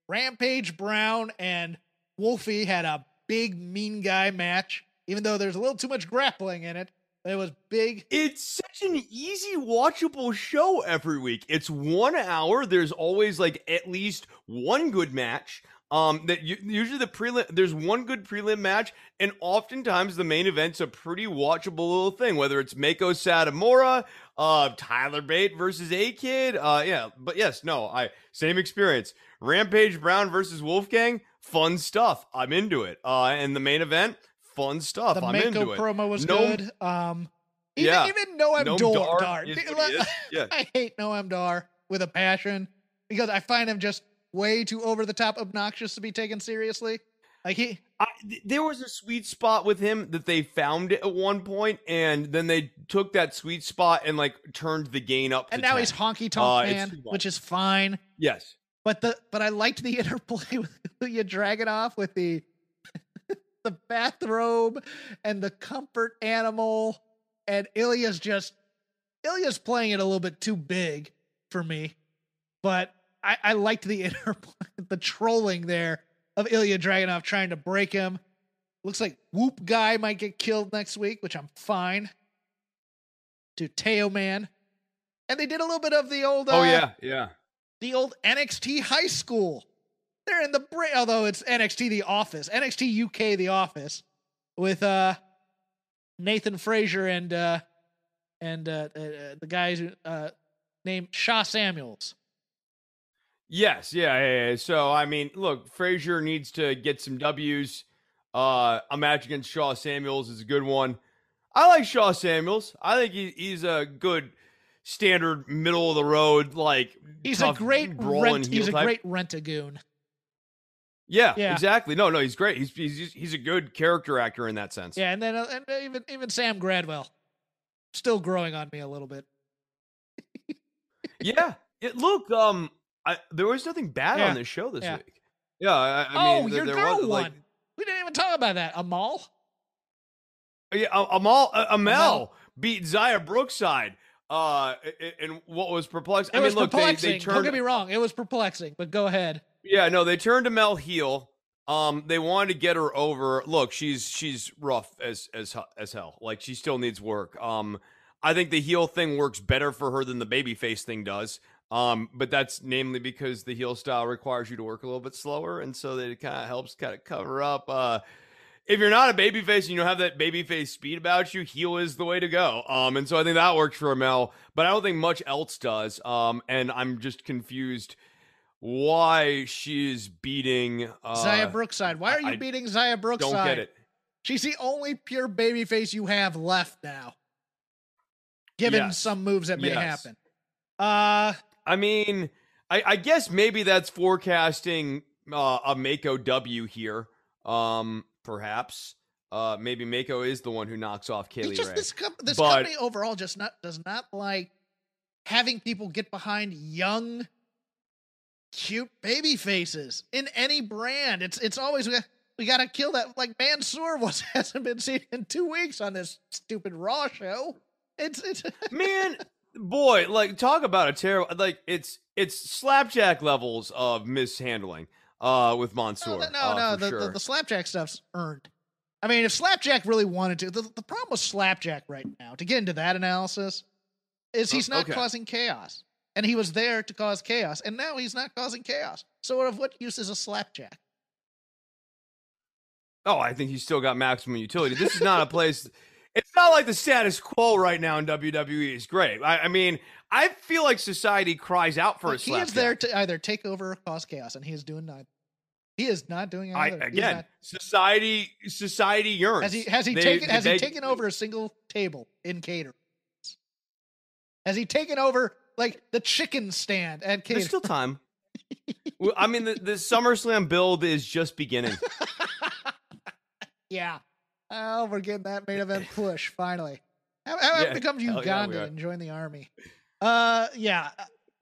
Rampage Brown and Wolfie had a big mean guy match, even though there's a little too much grappling in it. It was big. It's such an easy watchable show every week. It's one hour. There's always like at least one good match. Um, that you, usually the prelim, there's one good prelim match, and oftentimes the main event's a pretty watchable little thing. Whether it's Meiko Satomura, uh, Tyler Bate versus A Kid, uh, yeah. But yes, no, I same experience. Rampage Brown versus Wolfgang, fun stuff. I'm into it. Uh, and the main event, fun stuff. The I'm Mako into it. promo was No- good. Um, even, Yeah. even Noam Noam Dar. Dar Dar. is Be- what he is. Yeah. I hate Noam Dar with a passion because I find him just way too over the top obnoxious to be taken seriously. Like he, I, there was a sweet spot with him that they found at one point, and then they took that sweet spot and like turned the gain up. and now 10. he's honky tonk Uh, man, which is fine. yes. But the but I liked the interplay with Ilya Dragunov with the the bathrobe and the comfort animal, and Ilya's just Ilya's playing it a little bit too big for me, but I, I liked the interplay, the trolling there of Ilya Dragunov trying to break him. Looks like Whoop guy might get killed next week, which I'm fine. To Teo Man, and they did a little bit of the old. Uh, Oh yeah, yeah. the old NXT high school. They're in the break, although it's NXT The Office, NXT UK The Office, with uh Nathan Frazer and uh and uh, uh uh, the guys uh named Sha Samuels. Yes, yeah, yeah, yeah. So I mean, look, Frazer needs to get some W's. Uh, a match against Sha Samuels is a good one. I like Sha Samuels. I think he, he's a good standard middle of the road like He's tough, a great rent. He's a type. great rent-a-goon. Yeah, Yeah. exactly. No, no, he's great. He's he's he's a good character actor in that sense. Yeah, and then uh, and even even Sam Gradwell, still growing on me a little bit. yeah. It, look, um, I, there was nothing bad Yeah. on this show this Yeah. week. Yeah, I, I oh, mean, your there girl was, won. like, we didn't even talk about that. Amal. yeah, Amal uh, Amel Amel. beat Xia Brookside. Uh, and what was perplexing? It I mean, was look, they, perplexing. they Don't turned. get me wrong. It was perplexing, but go ahead. Yeah, no, they turned Amel heel. Um, they wanted to get her over. Look, she's she's rough as as as hell. Like she still needs work. Um, I think the heel thing works better for her than the babyface thing does. Um, but that's namely because the heel style requires you to work a little bit slower, and so that it kind of helps kind of cover up. Uh, if you're not a babyface and you don't have that babyface speed about you, heel is the way to go. Um, and so I think that works for Mel, but I don't think much else does. Um, and I'm just confused why she's beating uh, Xia Brookside. Why are you I beating Xia Brookside? Don't get it. She's the only pure babyface you have left now. Given Yes. some moves that may Yes. happen. Uh I mean, I, I guess maybe that's forecasting uh, a Mako W here. Um, perhaps. Uh, maybe Mako is the one who knocks off Kaylee just Ray. this com- this But- company overall just not does not like having people get behind young cute baby faces in any brand. It's it's always we, we got to kill that like Mansoor was hasn't been seen in 2 weeks on this stupid Raw show. It's it's Man, boy, like talk about a terrible like it's it's slapjack levels of mishandling uh with Mansoor. No, no, uh, no. The, sure. the, the slapjack stuff's earned. I mean, if Slapjack really wanted to, the, the problem with Slapjack right now, to get into that analysis, is he's Oh, not okay. causing chaos. And he was there to cause chaos, and now he's not causing chaos. So, of what use is a Slapjack? Oh, I think he's still got maximum utility. This is not a place. It's not like the status quo right now in WWE is great. I, I mean, I feel like society cries out for Like, a he is there to either take over or cause chaos, and he is doing neither. He is not doing I, again, not- society society yearns. has he has he They- taken has they- he taken over a single table in catering? Has he taken over like the chicken stand at catering? There's still time. I mean, the, the SummerSlam build is just beginning. Yeah. Oh, we're getting that main event push finally. How, how Yeah, becomes hell yeah, Uganda and join the army? Uh, yeah.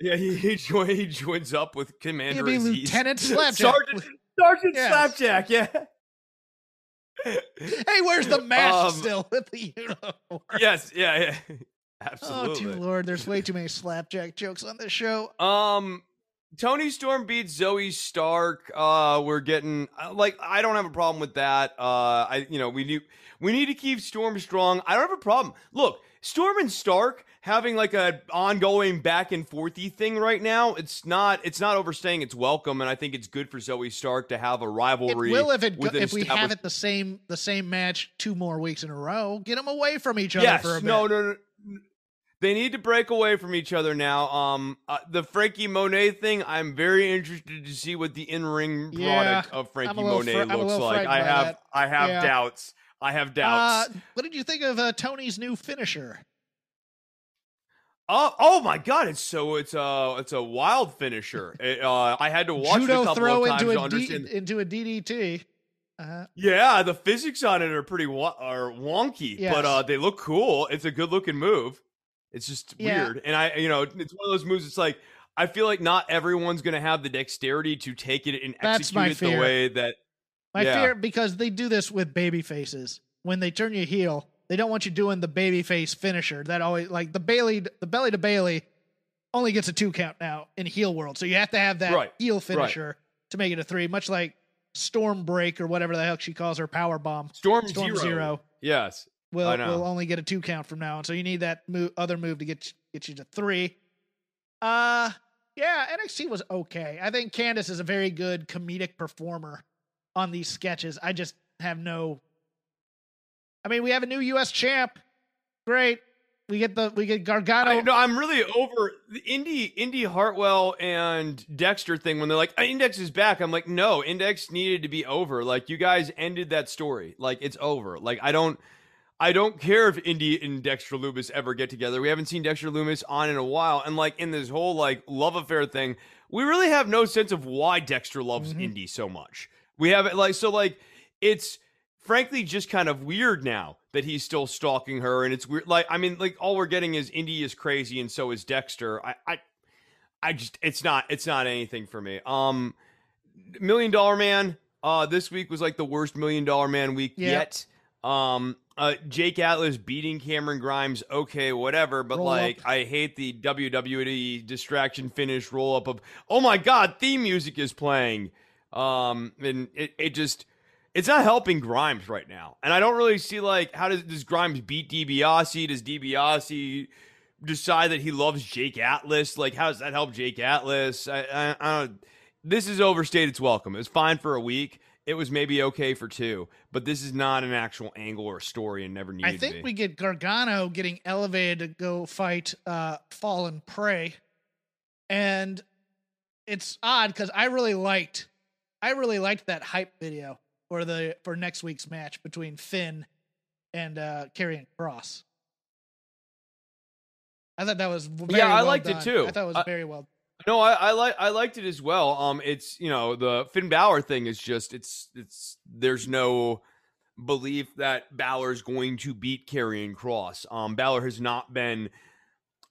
Yeah, he he, join, he joins up with Commander He'll. Lieutenant Slapjack. Sergeant, Sergeant Yes. Slapjack. Yeah. Hey, where's the mask Um, still with the uniform? yes. Yeah. Yeah. Oh, Absolutely. dear lord, there's way too many slapjack jokes on this show. Um, Toni Storm beats Zoey Stark. Uh, we're getting uh, like I don't have a problem with that. Uh, I you know we need we need to keep Storm strong. I don't have a problem. Look, Storm and Stark having like a ongoing back and forthy thing right now. It's not it's not overstaying its welcome, and I think it's good for Zoey Stark to have a It rivalry. will if it with go, if we have it the same the same match two more weeks in a row. Get them away from each other Yes, for a bit. no, no, no. They need to break away from each other now. Um, uh, the Frankie Monet thing, I'm very interested to see what the in-ring Yeah, product of Frankie I'm a little Monet fr- looks like. I have, that. I have Yeah. doubts. I have Uh, doubts. what did you think of uh, Toni's new finisher? Oh, oh my God! It's so it's a it's a wild finisher. It, uh, I had to watch it a Judo couple throw of times into to a D, understand. into a DDT. Uh, yeah, the physics on it are pretty wa- are wonky, Yes. but uh, they look cool. It's a good looking move. It's just Yeah. weird, and I you know it's one of those moves. It's like I feel like not everyone's gonna have the dexterity to take it and That's execute it the way that. my Yeah. fear because they do this with baby faces. When they turn you heel, they don't want you doing the baby face finisher. That always like the Bayley, the belly to Bayley, only gets a two count now in heel world. So you have to have that Right, heel finisher to make it a three, much like Storm Break or whatever the hell she calls her power bomb. Storm, Storm Zero. Zero Yes. Will will only get a two count from now on. So you need that move, other move to get get you to three. Uh yeah, NXT was okay. I think Candice is a very good comedic performer on these sketches. I just have no. I mean, we have a new U.S. champ. Great. We get the we get Gargano. I, no, I'm really over the Indy Indy Hartwell and Dexter thing when they're like Index is back. I'm like, no, Index needed to be over. Like you guys ended that story. Like it's over. Like I don't I don't care if Indy and Dexter Lumis ever get together. We haven't seen Dexter Lumis on in a while. And like in this whole like love affair thing, we really have no sense of why Dexter loves Mhm. Indy so much. We have it like so like it's frankly just kind of weird now that he's still stalking her and it's weird like i mean like all we're getting is indy is crazy and so is dexter i i i just it's not it's not anything for me um million dollar man uh this week was like the worst million dollar man week Yeah. yet um uh jake atlas beating cameron grimes okay whatever but Roll like up. i hate the wwe distraction finish roll up of oh my god theme music is playing um and it, it just it's not helping Grimes right now. And I don't really see like how does does Grimes beat DiBiase? Does DiBiase decide that he loves Jake Atlas? Like how does that help Jake Atlas? I, I, I don't. This is overstayed its welcome. It was fine for a week. It was maybe okay for two, but this is not an actual angle or story and never needed I think we get Gargano getting elevated to go fight uh, Fallen Prey, and it's odd because I really liked, I really liked that hype video for the for next week's match between Finn and uh, Karrion Kross. I thought that was very Yeah, I well liked it too. I thought it was I- very well. No, I, I like I liked it as well. Um, it's you know the Finn Balor thing is just it's it's there's no belief that Balor's going to beat Karrion Kross. Um, Balor has not been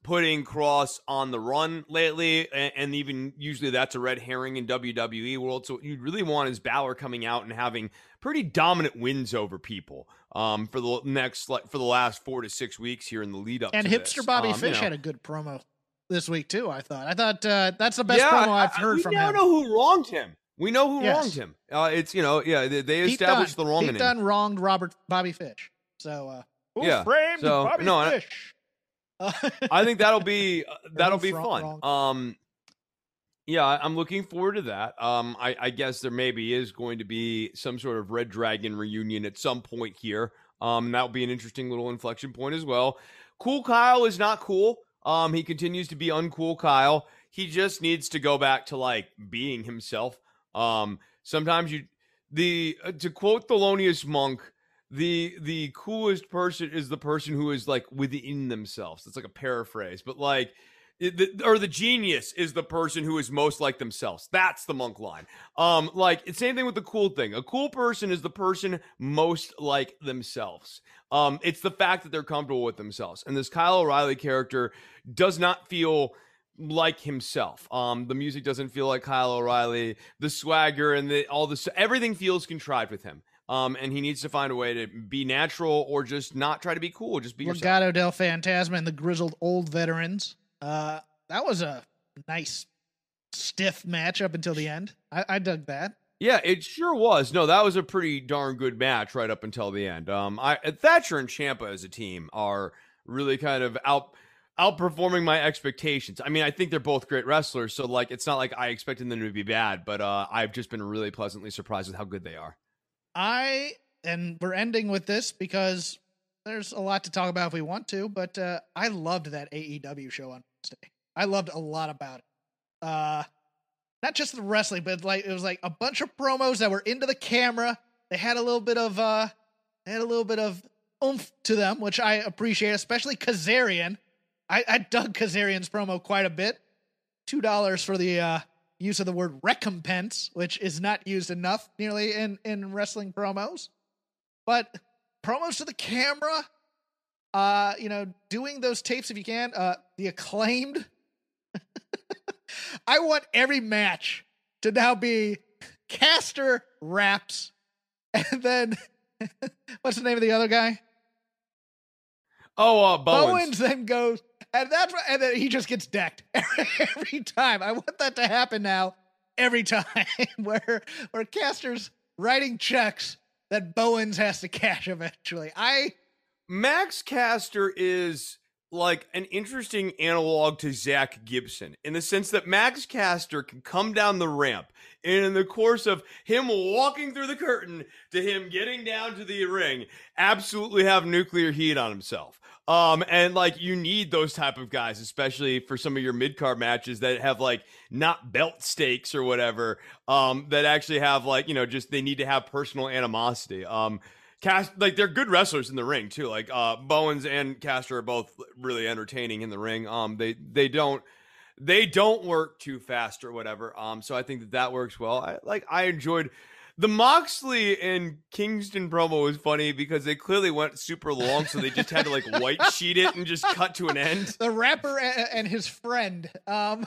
putting Kross on the run lately, and, and even usually that's a red herring in WWE world. So what you really want is Balor coming out and having pretty dominant wins over people. Um, for the next like for the last four to six weeks here in the lead up. And to hipster this. Bobby Um, you Fish know. had a good promo this week too. I thought. I thought uh, that's the best Yeah, promo I- I've I- heard we from now him. know who wronged him. We know who Yes. wronged him. Uh, it's you know yeah they, they established Dunne. the wrong. Pete Dunne wronged Robert Bobby Fish. So uh, who Yeah, framed so, Bobby no, I- Fish? Uh, I think that'll be uh, that'll be wrong- fun. Um, yeah, I- I'm looking forward to that. Um, I, I guess there maybe is going to be some sort of Red Dragon reunion at some point here. Um, that'll be an interesting little inflection point as well. Cool Kyle is not cool. Um, he continues to be uncool Kyle. He just needs to go back to like being himself. Um, sometimes you the uh, to quote Thelonious Monk, the the coolest person is the person who is like within themselves. It's like a paraphrase, but like the, or the genius is the person who is most like themselves. That's the monk line. Um, like it's same thing with the cool thing. A cool person is the person most like themselves. Um, it's the fact that they're comfortable with themselves. And this Kyle O'Reilly character does not feel like himself. Um, the music doesn't feel like Kyle O'Reilly. The swagger and the all this everything feels contrived with him. Um, and he needs to find a way to be natural or just not try to be cool. Just be yourself. Legado del Fantasma and the grizzled old veterans. Uh, that was a nice stiff match up until the end. I, I dug that. Yeah, it sure was. No, that was a pretty darn good match right up until the end. Um, I Thatcher and Ciampa as a team are really kind of out outperforming my expectations. I mean, I think they're both great wrestlers, so like it's not like I expected them to be bad, but uh, I've just been really pleasantly surprised with how good they are. I and we're ending with this because there's a lot to talk about if we want to, but uh, I loved that AEW show on Wednesday. I loved a lot about it. Uh, not just the wrestling, but like it was like a bunch of promos that were into the camera. They had a little bit of uh, they had a little bit of oomph to them, which I appreciate, especially Kazarian. I, I dug Kazarian's promo quite a bit. Two dollars for the uh, use of the word recompense, which is not used enough nearly in in wrestling promos. But promos to the camera, uh, you know, doing those tapes if you can. Uh, the acclaimed. I want every match to now be Caster raps, and then what's the name of the other guy? Oh, uh, Bowens. Bowens then goes, and that's what, and then he just gets decked every time. I want that to happen now every time, where where Caster's writing checks that Bowens has to cash eventually. I Max Caster is like an interesting analog to Zack Gibson in the sense that Max Caster can come down the ramp and in the course of him walking through the curtain to him getting down to the ring, absolutely have nuclear heat on himself. Um, and like you need those type of guys, especially for some of your mid card matches that have like not belt stakes or whatever. Um, that actually have like you know just they need to have personal animosity. Um, Cast like they're good wrestlers in the ring too. Like uh, Bowens and Caster are both really entertaining in the ring. Um, they they don't they don't work too fast or whatever. Um, so I think that that works well. I like I enjoyed the Moxley and Kingston promo was funny because they clearly went super long, so they just had to like white sheet it and just cut to an end. The rapper and his friend. Um,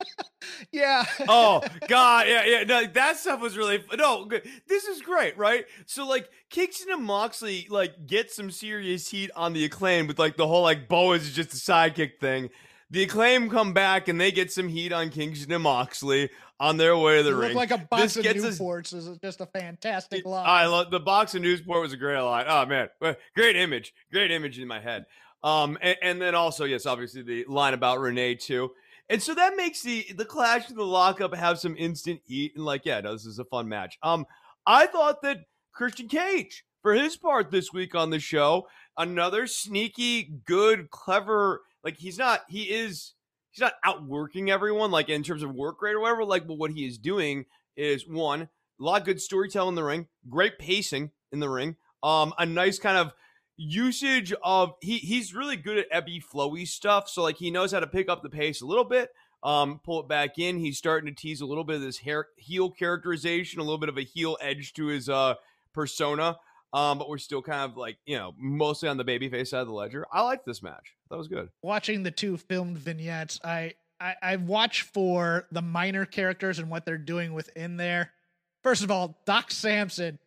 yeah. oh God, yeah, yeah. No, that stuff was really no. This is great, right? So like Kingston and Moxley like get some serious heat on the acclaim with like the whole like Boas is just a sidekick thing. The acclaim come back and they get some heat on Kingston and Moxley on their way to the ring. like a box This of gets us- Newports is just a fantastic line. I love the box of Newsport was a great line. Oh man, great image, great image in my head. Um, and, and then also yes, obviously the line about Renee too. And so that makes the the clash of the lockup have some instant heat and like yeah, no, this is a fun match. Um, I thought that Christian Cage for his part this week on the show, another sneaky, good, clever. Like he's not, he is, he's not outworking everyone like in terms of work rate or whatever. Like, but what he is doing is one, a lot of good storytelling in the ring, great pacing in the ring, um, a nice kind of usage of he he's really good at ebby flowy stuff. So like he knows how to pick up the pace a little bit, um, pull it back in. He's starting to tease a little bit of this hair heel characterization, a little bit of a heel edge to his uh persona. Um, but we're still kind of like, you know, mostly on the babyface side of the ledger. I liked this match. That was good. Watching the two filmed vignettes, I, I I watch for the minor characters and what they're doing within there. First of all, Doc Samson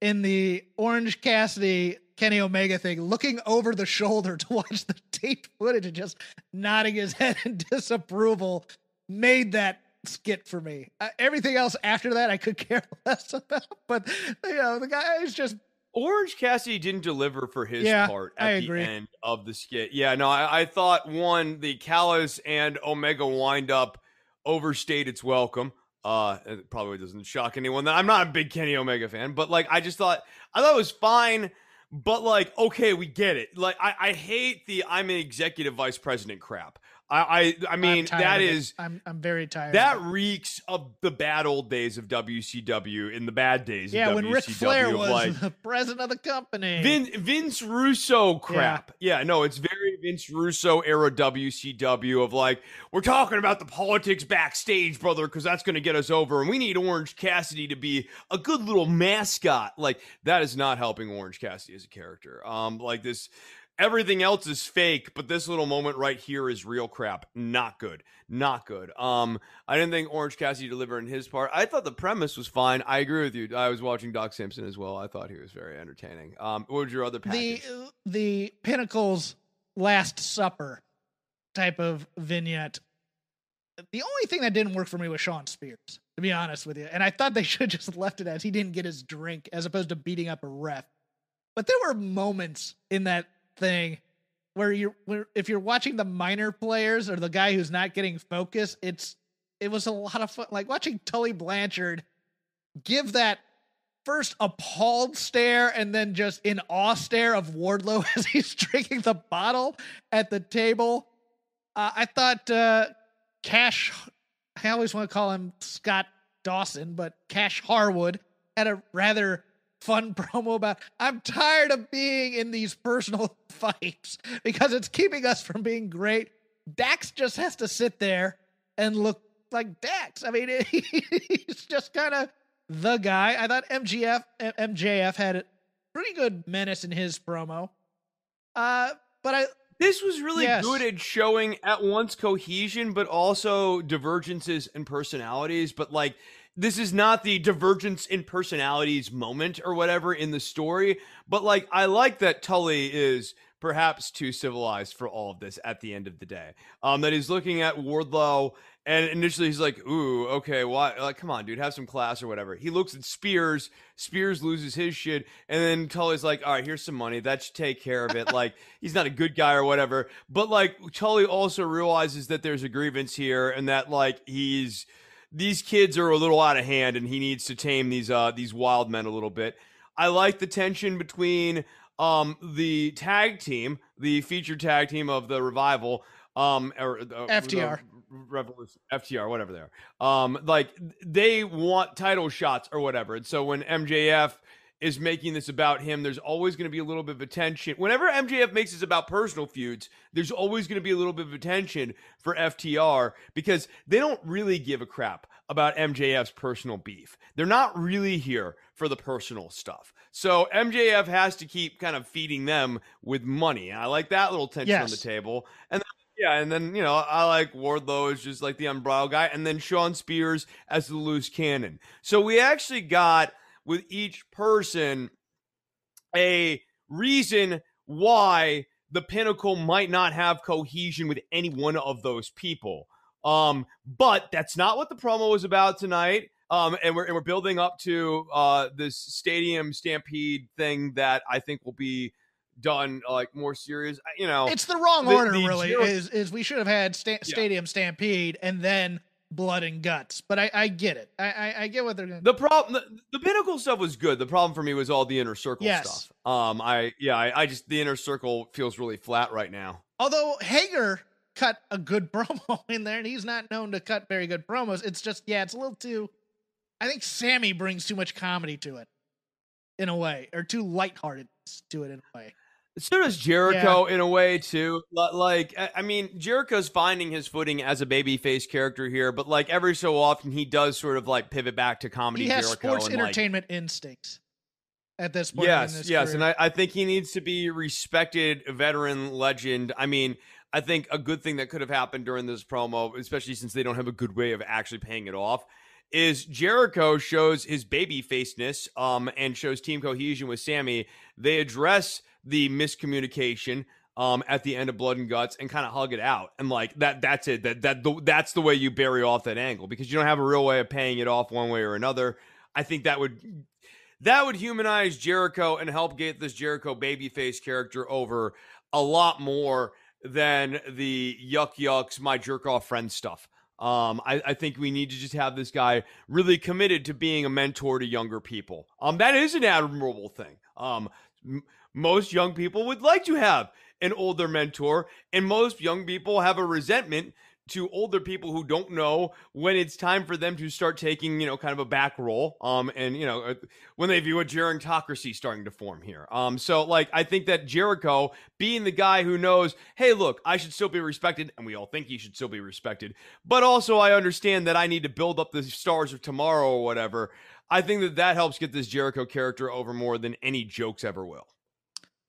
in the Orange Cassidy Kenny Omega thing, looking over the shoulder to watch the tape footage and just nodding his head in disapproval, made that skit for me. Uh, everything else after that, I could care less about. But you know, the guy is just Orange Cassidy didn't deliver for his Yeah, part I at the agree. end of the skit. Yeah, no, I, I thought one, the Callis and Omega wind up overstayed its welcome. Uh, it probably doesn't shock anyone that I'm not a big Kenny Omega fan, but like I just thought I thought it was fine, but like okay, we get it. Like I, I hate the I'm an executive vice president crap. I I, I mean that is I'm I'm very tired. that reeks of the bad old days of WCW in the bad days yeah, of when WCW Ric Flair was like the president of the company. Vin, Vince Russo crap. Yeah. no, it's very Vince Russo era WCW of like, we're talking about the politics backstage, brother, because that's going to get us over. And we need Orange Cassidy to be a good little mascot. Like, that is not helping Orange Cassidy as a character. Um, Like, this, everything else is fake, but this little moment right here is real crap. Not good. Not good. Um, I didn't think Orange Cassidy delivered in his part. I thought the premise was fine. I agree with you. I was watching Doc Simpson as well. I thought he was very entertaining. Um, what was your other the package? the the Pinnacle's Last Supper type of vignette. The only thing that didn't work for me was Shawn Spears, to be honest with you. And I thought they should have just left it as he didn't get his drink as opposed to beating up a ref. But there were moments in that thing where you're where if you're watching the minor players or the guy who's not getting focus, it's it was a lot of fun. Like watching Tully Blanchard give that first appalled stare and then just in awe stare of Wardlow as he's drinking the bottle at the table. Uh, I thought uh, Cash, I always want to call him Scott Dawson, but Cash Harwood had a rather fun promo about I'm tired of being in these personal fights because it's keeping us from being great. Dax just has to sit there and look like Dax. I mean, he's just kind of the guy. I thought MGF MJF had a pretty good menace in his promo. Uh, but I this was really Yes. good at showing at once cohesion, but also divergences in personalities. But like, this is not the divergence in personalities moment or whatever in the story. But like, I like that Tully is perhaps too civilized for all of this at the end of the day. Um, that he's looking at Wardlow and initially he's like, "Ooh, okay, why? Like, come on, dude, have some class or whatever." He looks at Spears. Spears loses his shit, and then Tully's like, "All right, here's some money. That should take care of it." like, he's not a good guy or whatever. But like, Tully also realizes that there's a grievance here, and that like he's these kids are a little out of hand, and he needs to tame these uh these wild men a little bit. I like the tension between um the tag team, the featured tag team of the revival, um or uh, FTR. Revolution, FTR, whatever they are. Um, like they want title shots or whatever. And so when MJF is making this about him, there's always going to be a little bit of attention. Whenever MJF makes this about personal feuds, there's always going to be a little bit of attention for FTR because they don't really give a crap about MJF's personal beef. They're not really here for the personal stuff. So MJF has to keep kind of feeding them with money. And I like that little tension on the table. And yeah, and then you know I like Wardlow as just like the umbrella guy, and then Shawn Spears as the loose cannon. So we actually got with each person a reason why the pinnacle might not have cohesion with any one of those people. Um, but that's not what the promo was about tonight. Um, and we're and we're building up to uh this stadium stampede thing that I think will be done like more serious. You know, it's the wrong the- order, the really. zero- Is is we should have had sta- Yeah. Stadium Stampede and then Blood and Guts. But I, I get it. I, I I get what they're going. to The problem, the, the pinnacle stuff was good. The problem for me was all the inner circle Yes. stuff. Um, I yeah, I, I just the inner circle feels really flat right now. Although Hager cut a good promo in there, and he's not known to cut very good promos. It's just yeah, it's a little too. I think Sammy brings too much comedy to it, in a way, or too lighthearted to it in a way. So does Jericho in a way too. Li- Like I mean, Jericho's finding his footing as a babyface character here, but like every so often he does sort of like pivot back to comedy. He has Jericho sports and, like, entertainment instincts at this point. in Yes, yes, career. and I, I think he needs to be respected veteran legend. I mean, I think a good thing that could have happened during this promo, especially since they don't have a good way of actually paying it off, is Jericho shows his baby faceness um, and shows team cohesion with Sammy. They address the miscommunication um, at the end of Blood and Guts and kind of hug it out. And like that that's it. That that the, that's the way you bury off that angle because you don't have a real way of paying it off one way or another. I think that would that would humanize Jericho and help get this Jericho babyface character over a lot more than the yuck yucks, my jerk off friend stuff. Um, I, I think we need to just have this guy really committed to being a mentor to younger people. Um, that is an admirable thing. Um, most young people would like to have an older mentor, and most young people have a resentment to older people who don't know when it's time for them to start taking, you know, kind of a back role. Um, and you know, uh, when they view a gerontocracy starting to form here. Um, so like I think that Jericho being the guy who knows, hey, look, I should still be respected, and we all think he should still be respected, but also I understand that I need to build up the stars of tomorrow or whatever. I think that that helps get this Jericho character over more than any jokes ever will.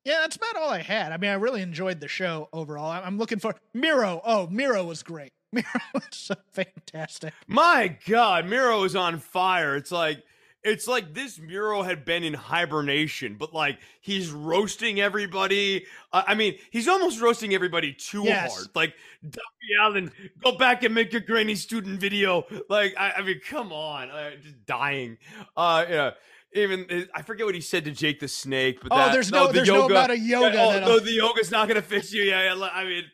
Yeah, that's about all I had. I mean, I really enjoyed the show overall. I'm looking for Miro. Oh, Miro was great. Miro was so fantastic. My God, Miro is on fire. It's like it's like this Miro had been in hibernation, but like he's roasting everybody. I I mean, he's almost roasting everybody too Yes. hard. Like Darby Allin, go back and make your granny student video. Like I, I mean, come on, uh, just dying. Uh, yeah. Even I forget what he said to Jake the Snake. But Oh, that, there's no- the there's no yoga, amount of yoga Yeah, oh, no, the yoga's not gonna fix you. Yeah, yeah. I mean,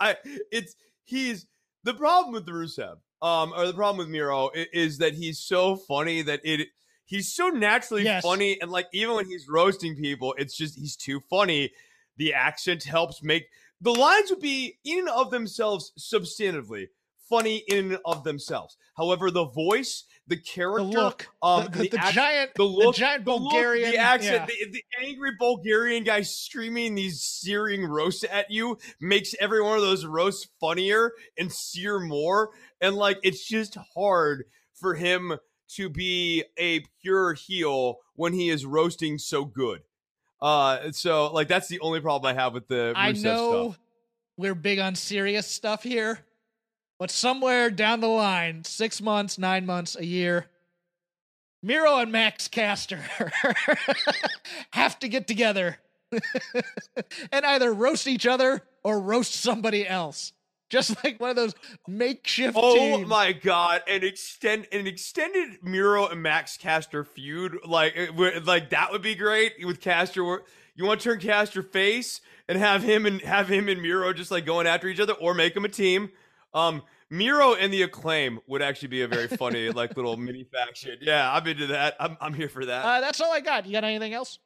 I it's he's the problem with the Rusev, um, or the problem with Miro i- is, that he's so funny that it he's so naturally Yes. funny, and like even when he's roasting people, it's just he's too funny. The accent helps make the lines would be in and of themselves substantively funny in and of themselves. However, the voice, the The character, look, um, the, the, the act- giant, the look, giant the look, Bulgarian, the accent, yeah. the, the angry Bulgarian guy screaming these searing roasts at you makes every one of those roasts funnier and sear more. And like, it's just hard for him to be a pure heel when he is roasting so good. Uh, so like that's the only problem I have with the I know stuff. we're big on serious stuff here, but somewhere down the line, six months, nine months, a year, Miro and Max Caster have to get together and either roast each other or roast somebody else. Just like one of those makeshift Oh teams. my god! An extend an extended Miro and Max Caster feud, like like that would be great with Caster. You want to turn Caster face and have him and have him and Miro just like going after each other, or make them a team. Um, Miro and the Acclaim would actually be a very funny like little mini faction. Yeah, I'm into that. I'm I'm here for that. Uh, that's all I got. You got anything else?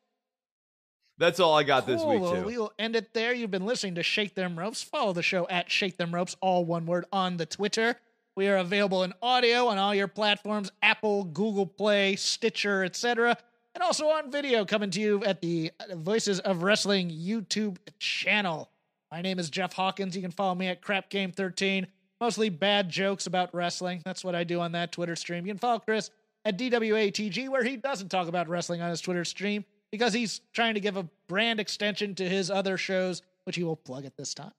That's all I got this week Well, too. We'll end it there. You've been listening to Shake Them Ropes. Follow the show at Shake Them Ropes, all one word, on the Twitter. We are available in audio on all your platforms Apple, Google Play, Stitcher, etc. And also on video coming to you at the Voices of Wrestling YouTube channel. My name is Jeff Hawkins. You can follow me at Crap Game 13 Mostly bad jokes about wrestling. That's what I do on that Twitter stream. You can follow Chris at DWATG, where he doesn't talk about wrestling on his Twitter stream because he's trying to give a brand extension to his other shows, which he will plug at this time.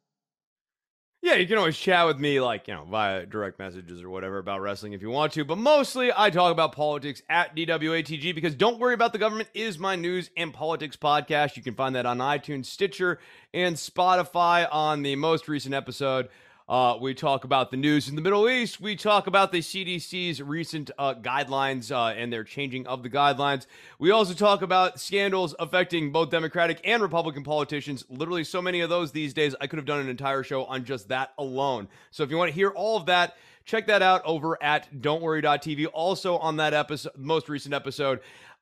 Yeah, you can always chat with me, like, you know, via direct messages or whatever about wrestling if you want to. But mostly, I talk about politics at DWATG because Don't Worry About the Government is my news and politics podcast. You can find that on iTunes, Stitcher, and Spotify on the most recent episode. Uh, we talk about the news in the Middle East. We talk about the CDC's recent uh, guidelines uh, and their changing of the guidelines. We also talk about scandals affecting both Democratic and Republican politicians. Literally, so many of those these days. I could have done an entire show on just that alone. So if you want to hear all of that, check that out over at don'tworry.tv. Also on that episode, most recent episode,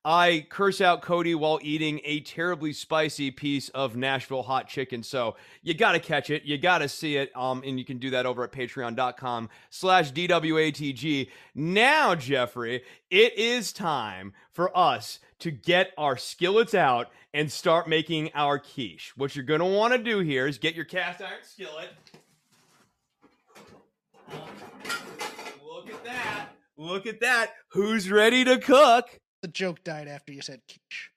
I curse out Cody while eating a terribly spicy piece of Nashville hot chicken. So you got to catch it. You got to see it. Um, and you can do that over at patreon.com slash DWATG. Now, Jeffrey, it is time for us to get our skillets out and start making our quiche. What you're going to want to do here is get your cast iron skillet. Look at that. Look at that. Who's ready to cook? The joke died after you said quiche.